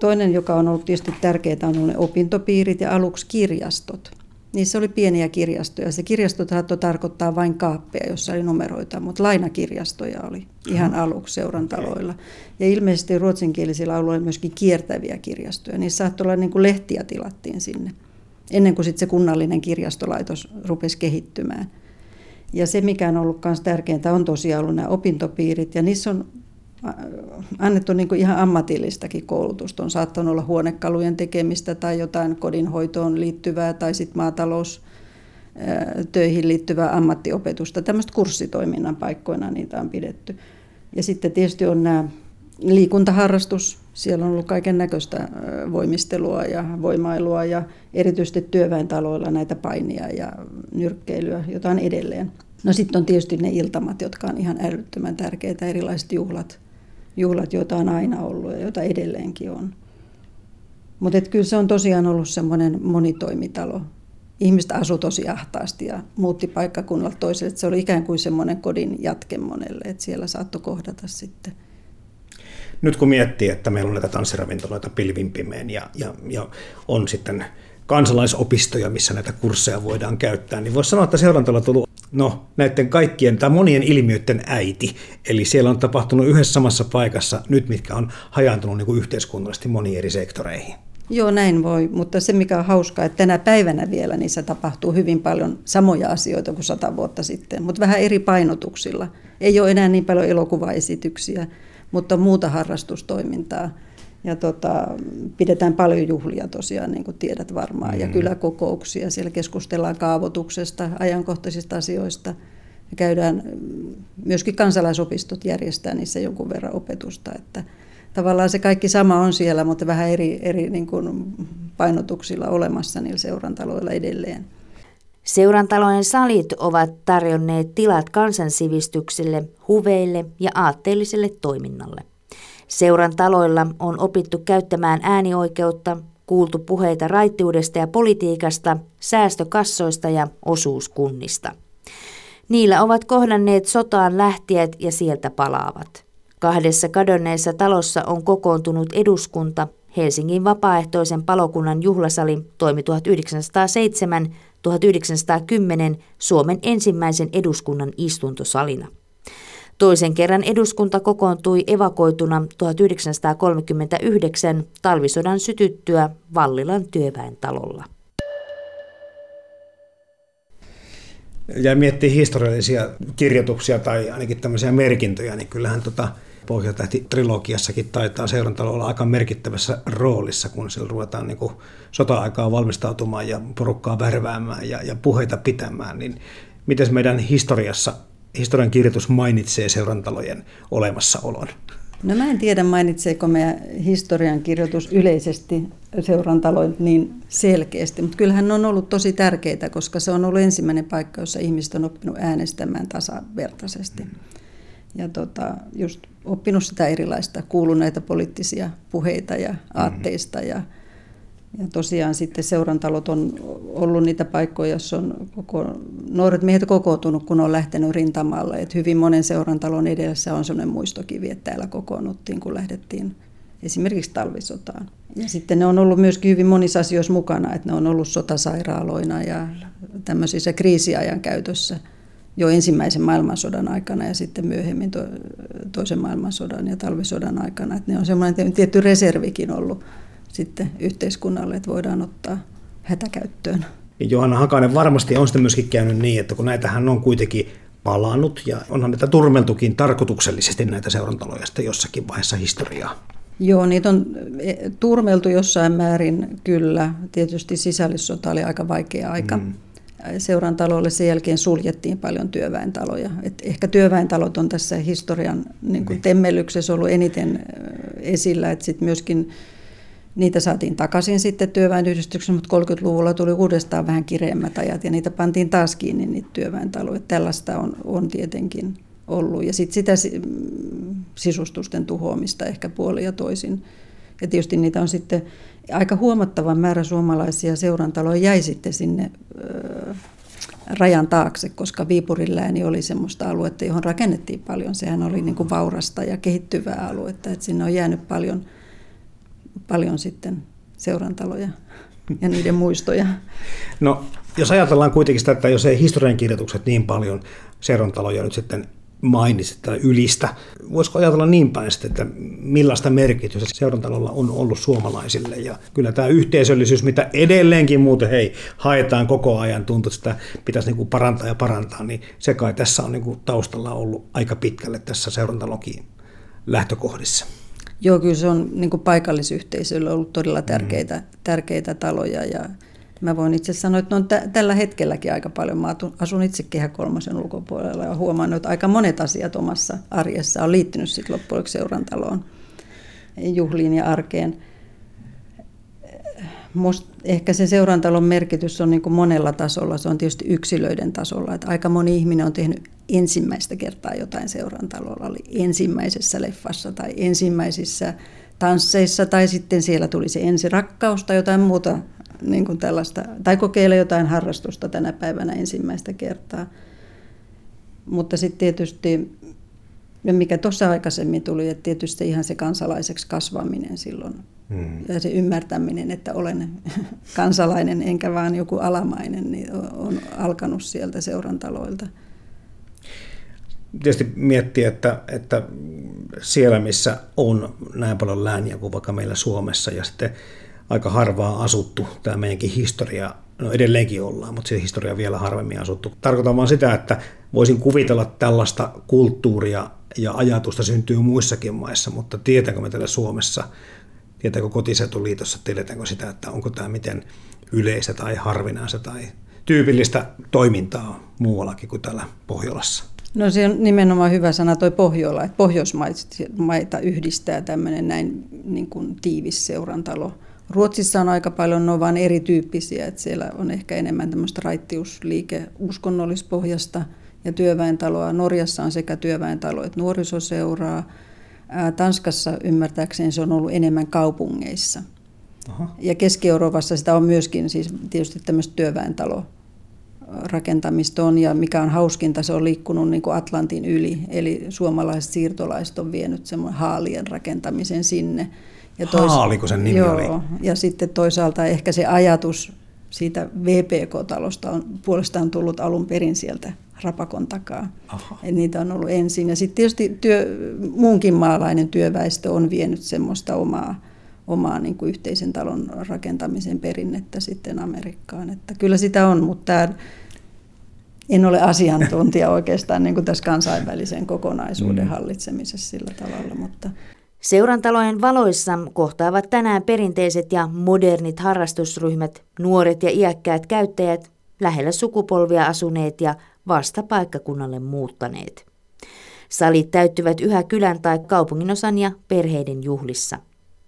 Speaker 4: Toinen, joka on ollut tietysti tärkeää, on ollut ne opintopiirit ja aluksi kirjastot. Niissä oli pieniä kirjastoja. Se kirjasto saattoi tarkoittaa vain kaappeja, jossa oli numeroita, mutta lainakirjastoja oli ihan aluksi seurantaloilla. Ja ilmeisesti ruotsinkielisillä alueilla myöskin kiertäviä kirjastoja. Niissä saattoi olla niin kuin lehtiä tilattiin sinne, ennen kuin sitten se kunnallinen kirjastolaitos rupesi kehittymään. Ja se, mikä on ollut myös tärkeintä, on tosiaan ollut nämä opintopiirit, ja niissä on äh, annettu niin ihan ammatillistakin koulutusta. On saattanut olla huonekalujen tekemistä tai jotain kodinhoitoon liittyvää tai sitten maatalous äh, liittyvää ammattiopetusta. Tämmöistä kurssitoiminnan paikkoina niitä on pidetty. Ja sitten tietysti on nämä liikuntaharrastus. Siellä on ollut kaiken näköistä voimistelua ja voimailua ja erityisesti työväentaloilla näitä painia ja nyrkkeilyä, jota on edelleen. No sitten on tietysti ne iltamat, jotka on ihan älyttömän tärkeitä, erilaiset juhlat, juhlat, joita on aina ollut ja joita edelleenkin on. Mutta kyllä se on tosiaan ollut semmoinen monitoimitalo. Ihmiset asu tosi ahtaasti ja muutti paikkakunnalta toiselle. Se oli ikään kuin semmoinen kodin jatke monelle, että siellä saattoi kohdata sitten
Speaker 3: nyt kun miettii, että meillä on näitä tanssiravintoloita pilvimpimeen ja, ja, ja on sitten kansalaisopistoja, missä näitä kursseja voidaan käyttää, niin voisi sanoa, että seurantalo on tullut no, näiden kaikkien tai monien ilmiöiden äiti. Eli siellä on tapahtunut yhdessä samassa paikassa nyt, mitkä on hajaantunut niin kuin yhteiskunnallisesti moniin eri sektoreihin.
Speaker 4: Joo, näin voi, mutta se mikä on hauskaa, että tänä päivänä vielä niissä tapahtuu hyvin paljon samoja asioita kuin sata vuotta sitten, mutta vähän eri painotuksilla. Ei ole enää niin paljon elokuvaesityksiä, mutta muuta harrastustoimintaa ja tota, pidetään paljon juhlia tosiaan, niin kuin tiedät varmaan, mm. ja kyläkokouksia. Siellä keskustellaan kaavoituksesta, ajankohtaisista asioista. Ja käydään, myöskin kansalaisopistot järjestää niissä jonkun verran opetusta. Että tavallaan se kaikki sama on siellä, mutta vähän eri, eri niin kuin painotuksilla olemassa niillä seurantaloilla edelleen.
Speaker 1: Seurantalojen salit ovat tarjonneet tilat kansansivistykselle, huveille ja aatteelliselle toiminnalle. Seuran taloilla on opittu käyttämään äänioikeutta, kuultu puheita raittiudesta ja politiikasta, säästökassoista ja osuuskunnista. Niillä ovat kohdanneet sotaan lähtijät ja sieltä palaavat. Kahdessa kadonneessa talossa on kokoontunut eduskunta, Helsingin vapaaehtoisen palokunnan juhlasali toimi 1907-1910 Suomen ensimmäisen eduskunnan istuntosalina. Toisen kerran eduskunta kokoontui evakoituna 1939 talvisodan sytyttyä Vallilan työväen talolla.
Speaker 3: Ja miettii historiallisia kirjoituksia tai ainakin tämmöisiä merkintöjä, niin kyllähän tota Pohjatähti-trilogiassakin taitaa seurantalo olla aika merkittävässä roolissa, kun siellä ruvetaan niin sota-aikaa valmistautumaan ja porukkaa värväämään ja, ja puheita pitämään. Niin miten meidän historiassa historian kirjoitus mainitsee seurantalojen olemassaolon?
Speaker 4: No mä en tiedä mainitseeko meidän historian kirjoitus yleisesti seurantaloin niin selkeästi, mutta kyllähän ne on ollut tosi tärkeitä, koska se on ollut ensimmäinen paikka, jossa ihmiset on oppinut äänestämään tasavertaisesti. Mm. Ja tota, just oppinut sitä erilaista, kuuluneita poliittisia puheita ja aatteista ja ja tosiaan sitten seurantalot on ollut niitä paikkoja, joissa on koko, nuoret miehet kokoontunut, kun on lähtenyt rintamalle. Et hyvin monen seurantalon edessä on sellainen muistokivi, että täällä kokoonnuttiin, kun lähdettiin esimerkiksi talvisotaan. Ja sitten ne on ollut myöskin hyvin monissa asioissa mukana, että ne on ollut sotasairaaloina ja tämmöisissä kriisiajan käytössä jo ensimmäisen maailmansodan aikana ja sitten myöhemmin to, toisen maailmansodan ja talvisodan aikana. Että ne on semmoinen tietty reservikin ollut sitten yhteiskunnalle, että voidaan ottaa hätäkäyttöön.
Speaker 3: Johanna Hakanen varmasti on sitten myöskin käynyt niin, että kun näitähän on kuitenkin palannut ja onhan näitä turmeltukin tarkoituksellisesti näitä seurantaloja sitten jossakin vaiheessa historiaa.
Speaker 4: Joo, niitä on e, turmeltu jossain määrin kyllä. Tietysti sisällissota oli aika vaikea aika. Mm. Seurantaloille sen jälkeen suljettiin paljon työväentaloja. Et ehkä työväentalot on tässä historian niin kuin niin. temmelyksessä ollut eniten esillä, että sitten myöskin Niitä saatiin takaisin sitten työväenyhdistyksen, mutta 30-luvulla tuli uudestaan vähän kireemmät ajat ja niitä pantiin taas kiinni niitä työväentaloja. Tällaista on, on tietenkin ollut. Ja sitten sitä sisustusten tuhoamista ehkä puoli ja toisin. Ja tietysti niitä on sitten aika huomattava määrä suomalaisia seurantaloja jäi sitten sinne rajan taakse, koska Viipurin lääni oli semmoista aluetta, johon rakennettiin paljon. Sehän oli niin kuin vaurasta ja kehittyvää aluetta, että sinne on jäänyt paljon – paljon sitten seurantaloja ja niiden muistoja.
Speaker 3: No, jos ajatellaan kuitenkin sitä, että jos ei historiankirjoitukset niin paljon seurantaloja nyt sitten mainitse tai ylistä, voisiko ajatella niin päin, että millaista merkitystä seurantalolla on ollut suomalaisille. Ja kyllä tämä yhteisöllisyys, mitä edelleenkin muuten hei, haetaan koko ajan, tuntuu, että sitä pitäisi niin kuin parantaa ja parantaa, niin se kai tässä on niin kuin taustalla ollut aika pitkälle tässä seurantalokin lähtökohdissa.
Speaker 4: Joo, kyllä se on niin kuin paikallisyhteisölle ollut todella tärkeitä, mm. tärkeitä taloja ja mä voin itse sanoa, että on t- tällä hetkelläkin aika paljon. Mä asun itse Kehä kolmosen ulkopuolella ja huomannut, että aika monet asiat omassa arjessa on liittynyt sitten loppujen seurantaloon, juhliin ja arkeen. Must, ehkä se seurantalon merkitys on niin monella tasolla. Se on tietysti yksilöiden tasolla. Että aika moni ihminen on tehnyt ensimmäistä kertaa jotain seurantalolla. Oli ensimmäisessä leffassa tai ensimmäisissä tansseissa tai sitten siellä tuli se ensirakkaus tai jotain muuta niin kuin tällaista, tai kokeilla jotain harrastusta tänä päivänä ensimmäistä kertaa. Mutta sitten tietysti, ja mikä tuossa aikaisemmin tuli, että tietysti ihan se kansalaiseksi kasvaminen silloin Hmm. Ja se ymmärtäminen, että olen *laughs* kansalainen enkä vaan joku alamainen, niin on alkanut sieltä seurantaloilta.
Speaker 3: Tietysti miettiä, että, että siellä missä on näin paljon lääniä kuin vaikka meillä Suomessa ja sitten aika harvaa asuttu tämä meidänkin historia, no edelleenkin ollaan, mutta se historia vielä harvemmin asuttu. Tarkoitan vaan sitä, että voisin kuvitella tällaista kulttuuria ja ajatusta syntyy muissakin maissa, mutta tietääkö me täällä Suomessa – Tietääkö kotiseutuliitossa, tiedetäänkö sitä, että onko tämä miten yleistä tai harvinaista tai tyypillistä toimintaa muuallakin kuin täällä Pohjolassa?
Speaker 4: No se on nimenomaan hyvä sana toi Pohjola, että Pohjoismaita yhdistää tämmöinen näin niin kuin tiivis seurantalo. Ruotsissa on aika paljon, ne on vain erityyppisiä, että siellä on ehkä enemmän tämmöistä raittiusliike uskonnollispohjasta ja työväentaloa. Norjassa on sekä työväentalo että nuorisoseuraa Tanskassa ymmärtääkseni se on ollut enemmän kaupungeissa. Aha. Ja Keski-Euroopassa sitä on myöskin siis tietysti tämmöistä työväentalo rakentamista on, ja mikä on hauskinta, se on liikkunut niin kuin Atlantin yli, eli suomalaiset siirtolaiset on vienyt semmoinen haalien rakentamisen sinne.
Speaker 3: Ja tois- Haaliko sen nimi joo, oli?
Speaker 4: Ja sitten toisaalta ehkä se ajatus siitä VPK-talosta on puolestaan tullut alun perin sieltä rapakon takaa. Aha. Et niitä on ollut ensin. Ja sitten tietysti työ, muunkin maalainen työväestö on vienyt semmoista omaa, omaa niin kuin yhteisen talon rakentamisen perinnettä sitten Amerikkaan. Että kyllä sitä on, mutta tämä, en ole asiantuntija oikeastaan niin kuin tässä kansainvälisen kokonaisuuden mm. hallitsemisessa sillä tavalla, mutta
Speaker 1: Seurantalojen valoissa kohtaavat tänään perinteiset ja modernit harrastusryhmät, nuoret ja iäkkäät käyttäjät, lähellä sukupolvia asuneet ja vasta paikkakunnalle muuttaneet. Salit täyttyvät yhä kylän tai kaupunginosan ja perheiden juhlissa.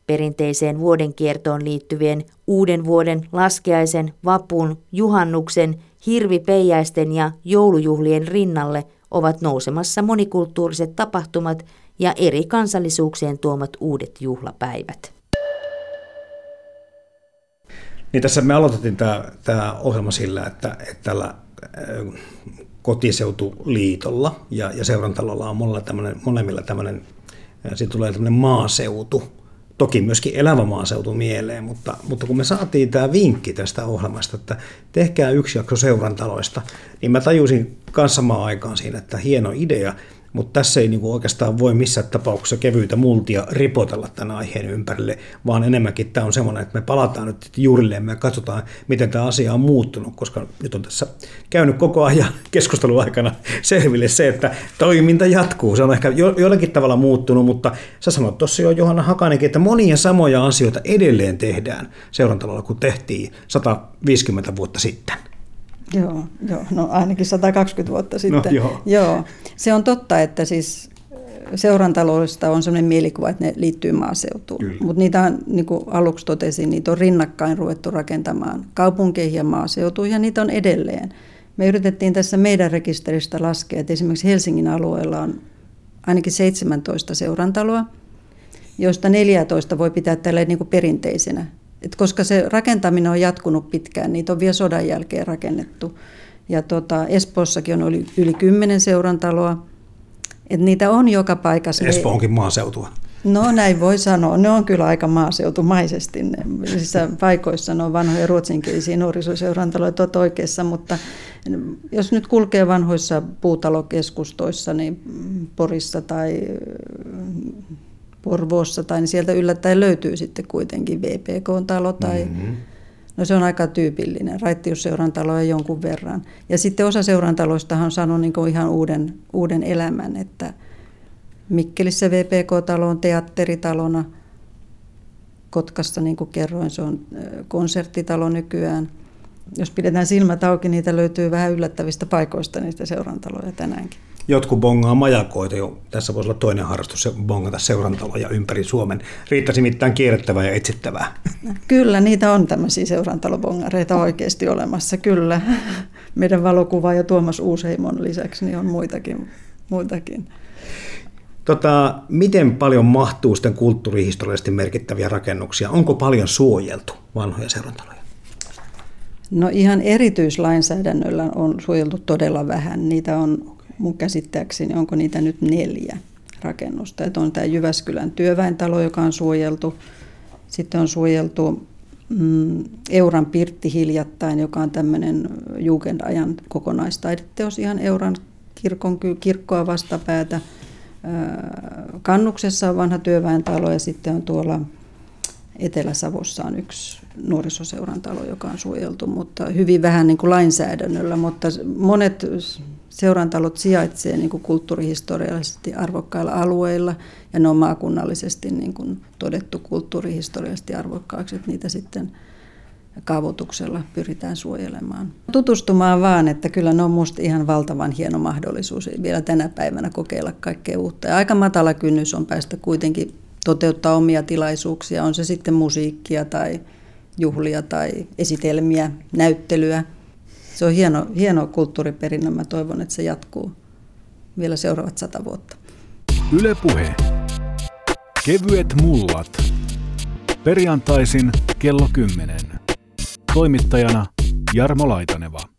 Speaker 1: Perinteiseen vuodenkiertoon liittyvien uuden vuoden, laskiaisen, vapun, juhannuksen, hirvipeiäisten ja joulujuhlien rinnalle ovat nousemassa monikulttuuriset tapahtumat ja eri kansallisuuksien tuomat uudet juhlapäivät.
Speaker 3: Niin tässä me aloitettiin tämä, tämä ohjelma sillä, että, että tällä kotiseutuliitolla ja, ja seurantalolla on molemmilla tämmöinen, molemmilla tämmöinen, siitä tulee tämmöinen maaseutu toki myöskin elävä maaseutu mieleen, mutta, mutta kun me saatiin tämä vinkki tästä ohjelmasta, että tehkää yksi jakso seurantaloista, niin mä tajusin kanssa aikaan siinä, että hieno idea, mutta tässä ei niinku oikeastaan voi missään tapauksessa kevyitä multia ripotella tämän aiheen ympärille, vaan enemmänkin tämä on semmoinen, että me palataan nyt juurilleen ja katsotaan, miten tämä asia on muuttunut, koska nyt on tässä käynyt koko ajan *laughs* keskustelun aikana selville se, että toiminta jatkuu. Se on ehkä jo, jollakin tavalla muuttunut, mutta sä sanoit tuossa jo Johanna Hakanenkin, että monia samoja asioita edelleen tehdään seurantalolla kuin tehtiin 150 vuotta sitten.
Speaker 4: Joo, joo, no ainakin 120 vuotta no, sitten.
Speaker 3: No, joo.
Speaker 4: joo. Se on totta, että siis seurantaloudesta on sellainen mielikuva, että ne liittyy maaseutuun. Mutta niitä on, niin kuin aluksi totesin, niitä on rinnakkain ruvettu rakentamaan kaupunkeihin ja maaseutuun, ja niitä on edelleen. Me yritettiin tässä meidän rekisteristä laskea, että esimerkiksi Helsingin alueella on ainakin 17 seurantaloa, joista 14 voi pitää tällä niin kuin perinteisenä et koska se rakentaminen on jatkunut pitkään, niitä on vielä sodan jälkeen rakennettu. Ja tota, Espoossakin on yli kymmenen seurantaloa. Et niitä on joka paikassa.
Speaker 3: Espoo onkin maaseutua.
Speaker 4: No näin voi sanoa. Ne on kyllä aika maaseutumaisesti. Ne, siis paikoissa ne on vanhoja ruotsinkielisiä nuorisoseurantaloja, olet oikeassa, mutta jos nyt kulkee vanhoissa puutalokeskustoissa, niin Porissa tai Porvoossa, tai niin sieltä yllättäen löytyy sitten kuitenkin VPK-talo tai mm-hmm. No se on aika tyypillinen, raittiusseuran taloja jonkun verran. Ja sitten osa seurantaloista on saanut niin ihan uuden, uuden elämän, että Mikkelissä VPK-talo on teatteritalona, Kotkassa, niin kuin kerroin, se on konserttitalo nykyään. Jos pidetään silmät auki, niitä löytyy vähän yllättävistä paikoista niistä seurantaloja tänäänkin.
Speaker 3: Jotkut bongaa majakoita jo. Tässä voisi olla toinen harrastus, se bongata seurantaloja ympäri Suomen. Riittäisi mitään kierrettävää ja etsittävää.
Speaker 4: Kyllä, niitä on tämmöisiä seurantalobongareita oikeasti olemassa, kyllä. Meidän valokuva ja Tuomas Uusheimon lisäksi niin on muitakin. muitakin.
Speaker 3: Tota, miten paljon mahtuu sitten kulttuurihistoriallisesti merkittäviä rakennuksia? Onko paljon suojeltu vanhoja seurantaloja?
Speaker 4: No ihan erityislainsäädännöllä on suojeltu todella vähän. Niitä on mun käsittääkseni, onko niitä nyt neljä rakennusta. Että on tämä Jyväskylän työväentalo, joka on suojeltu. Sitten on suojeltu mm, Euran Pirtti hiljattain, joka on tämmöinen Jugendajan kokonaistaideteos ihan Euran kirkon, kirkkoa vastapäätä. Kannuksessa on vanha työväentalo ja sitten on tuolla Etelä-Savossa on yksi nuorisoseuran talo, joka on suojeltu, mutta hyvin vähän niin kuin lainsäädännöllä, mutta monet seurantalot sijaitsee niin kulttuurihistoriallisesti arvokkailla alueilla ja ne on maakunnallisesti niin kuin todettu kulttuurihistoriallisesti arvokkaaksi, että niitä sitten kaavoituksella pyritään suojelemaan. Tutustumaan vaan, että kyllä ne on minusta ihan valtavan hieno mahdollisuus vielä tänä päivänä kokeilla kaikkea uutta. Ja aika matala kynnys on päästä kuitenkin toteuttaa omia tilaisuuksia, on se sitten musiikkia tai juhlia tai esitelmiä, näyttelyä. Se on hieno, hieno kulttuuriperinnö. Mä toivon, että se jatkuu vielä seuraavat sata vuotta.
Speaker 2: Yle Puhe. Kevyet mullat. Perjantaisin kello 10. Toimittajana Jarmo Laitaneva.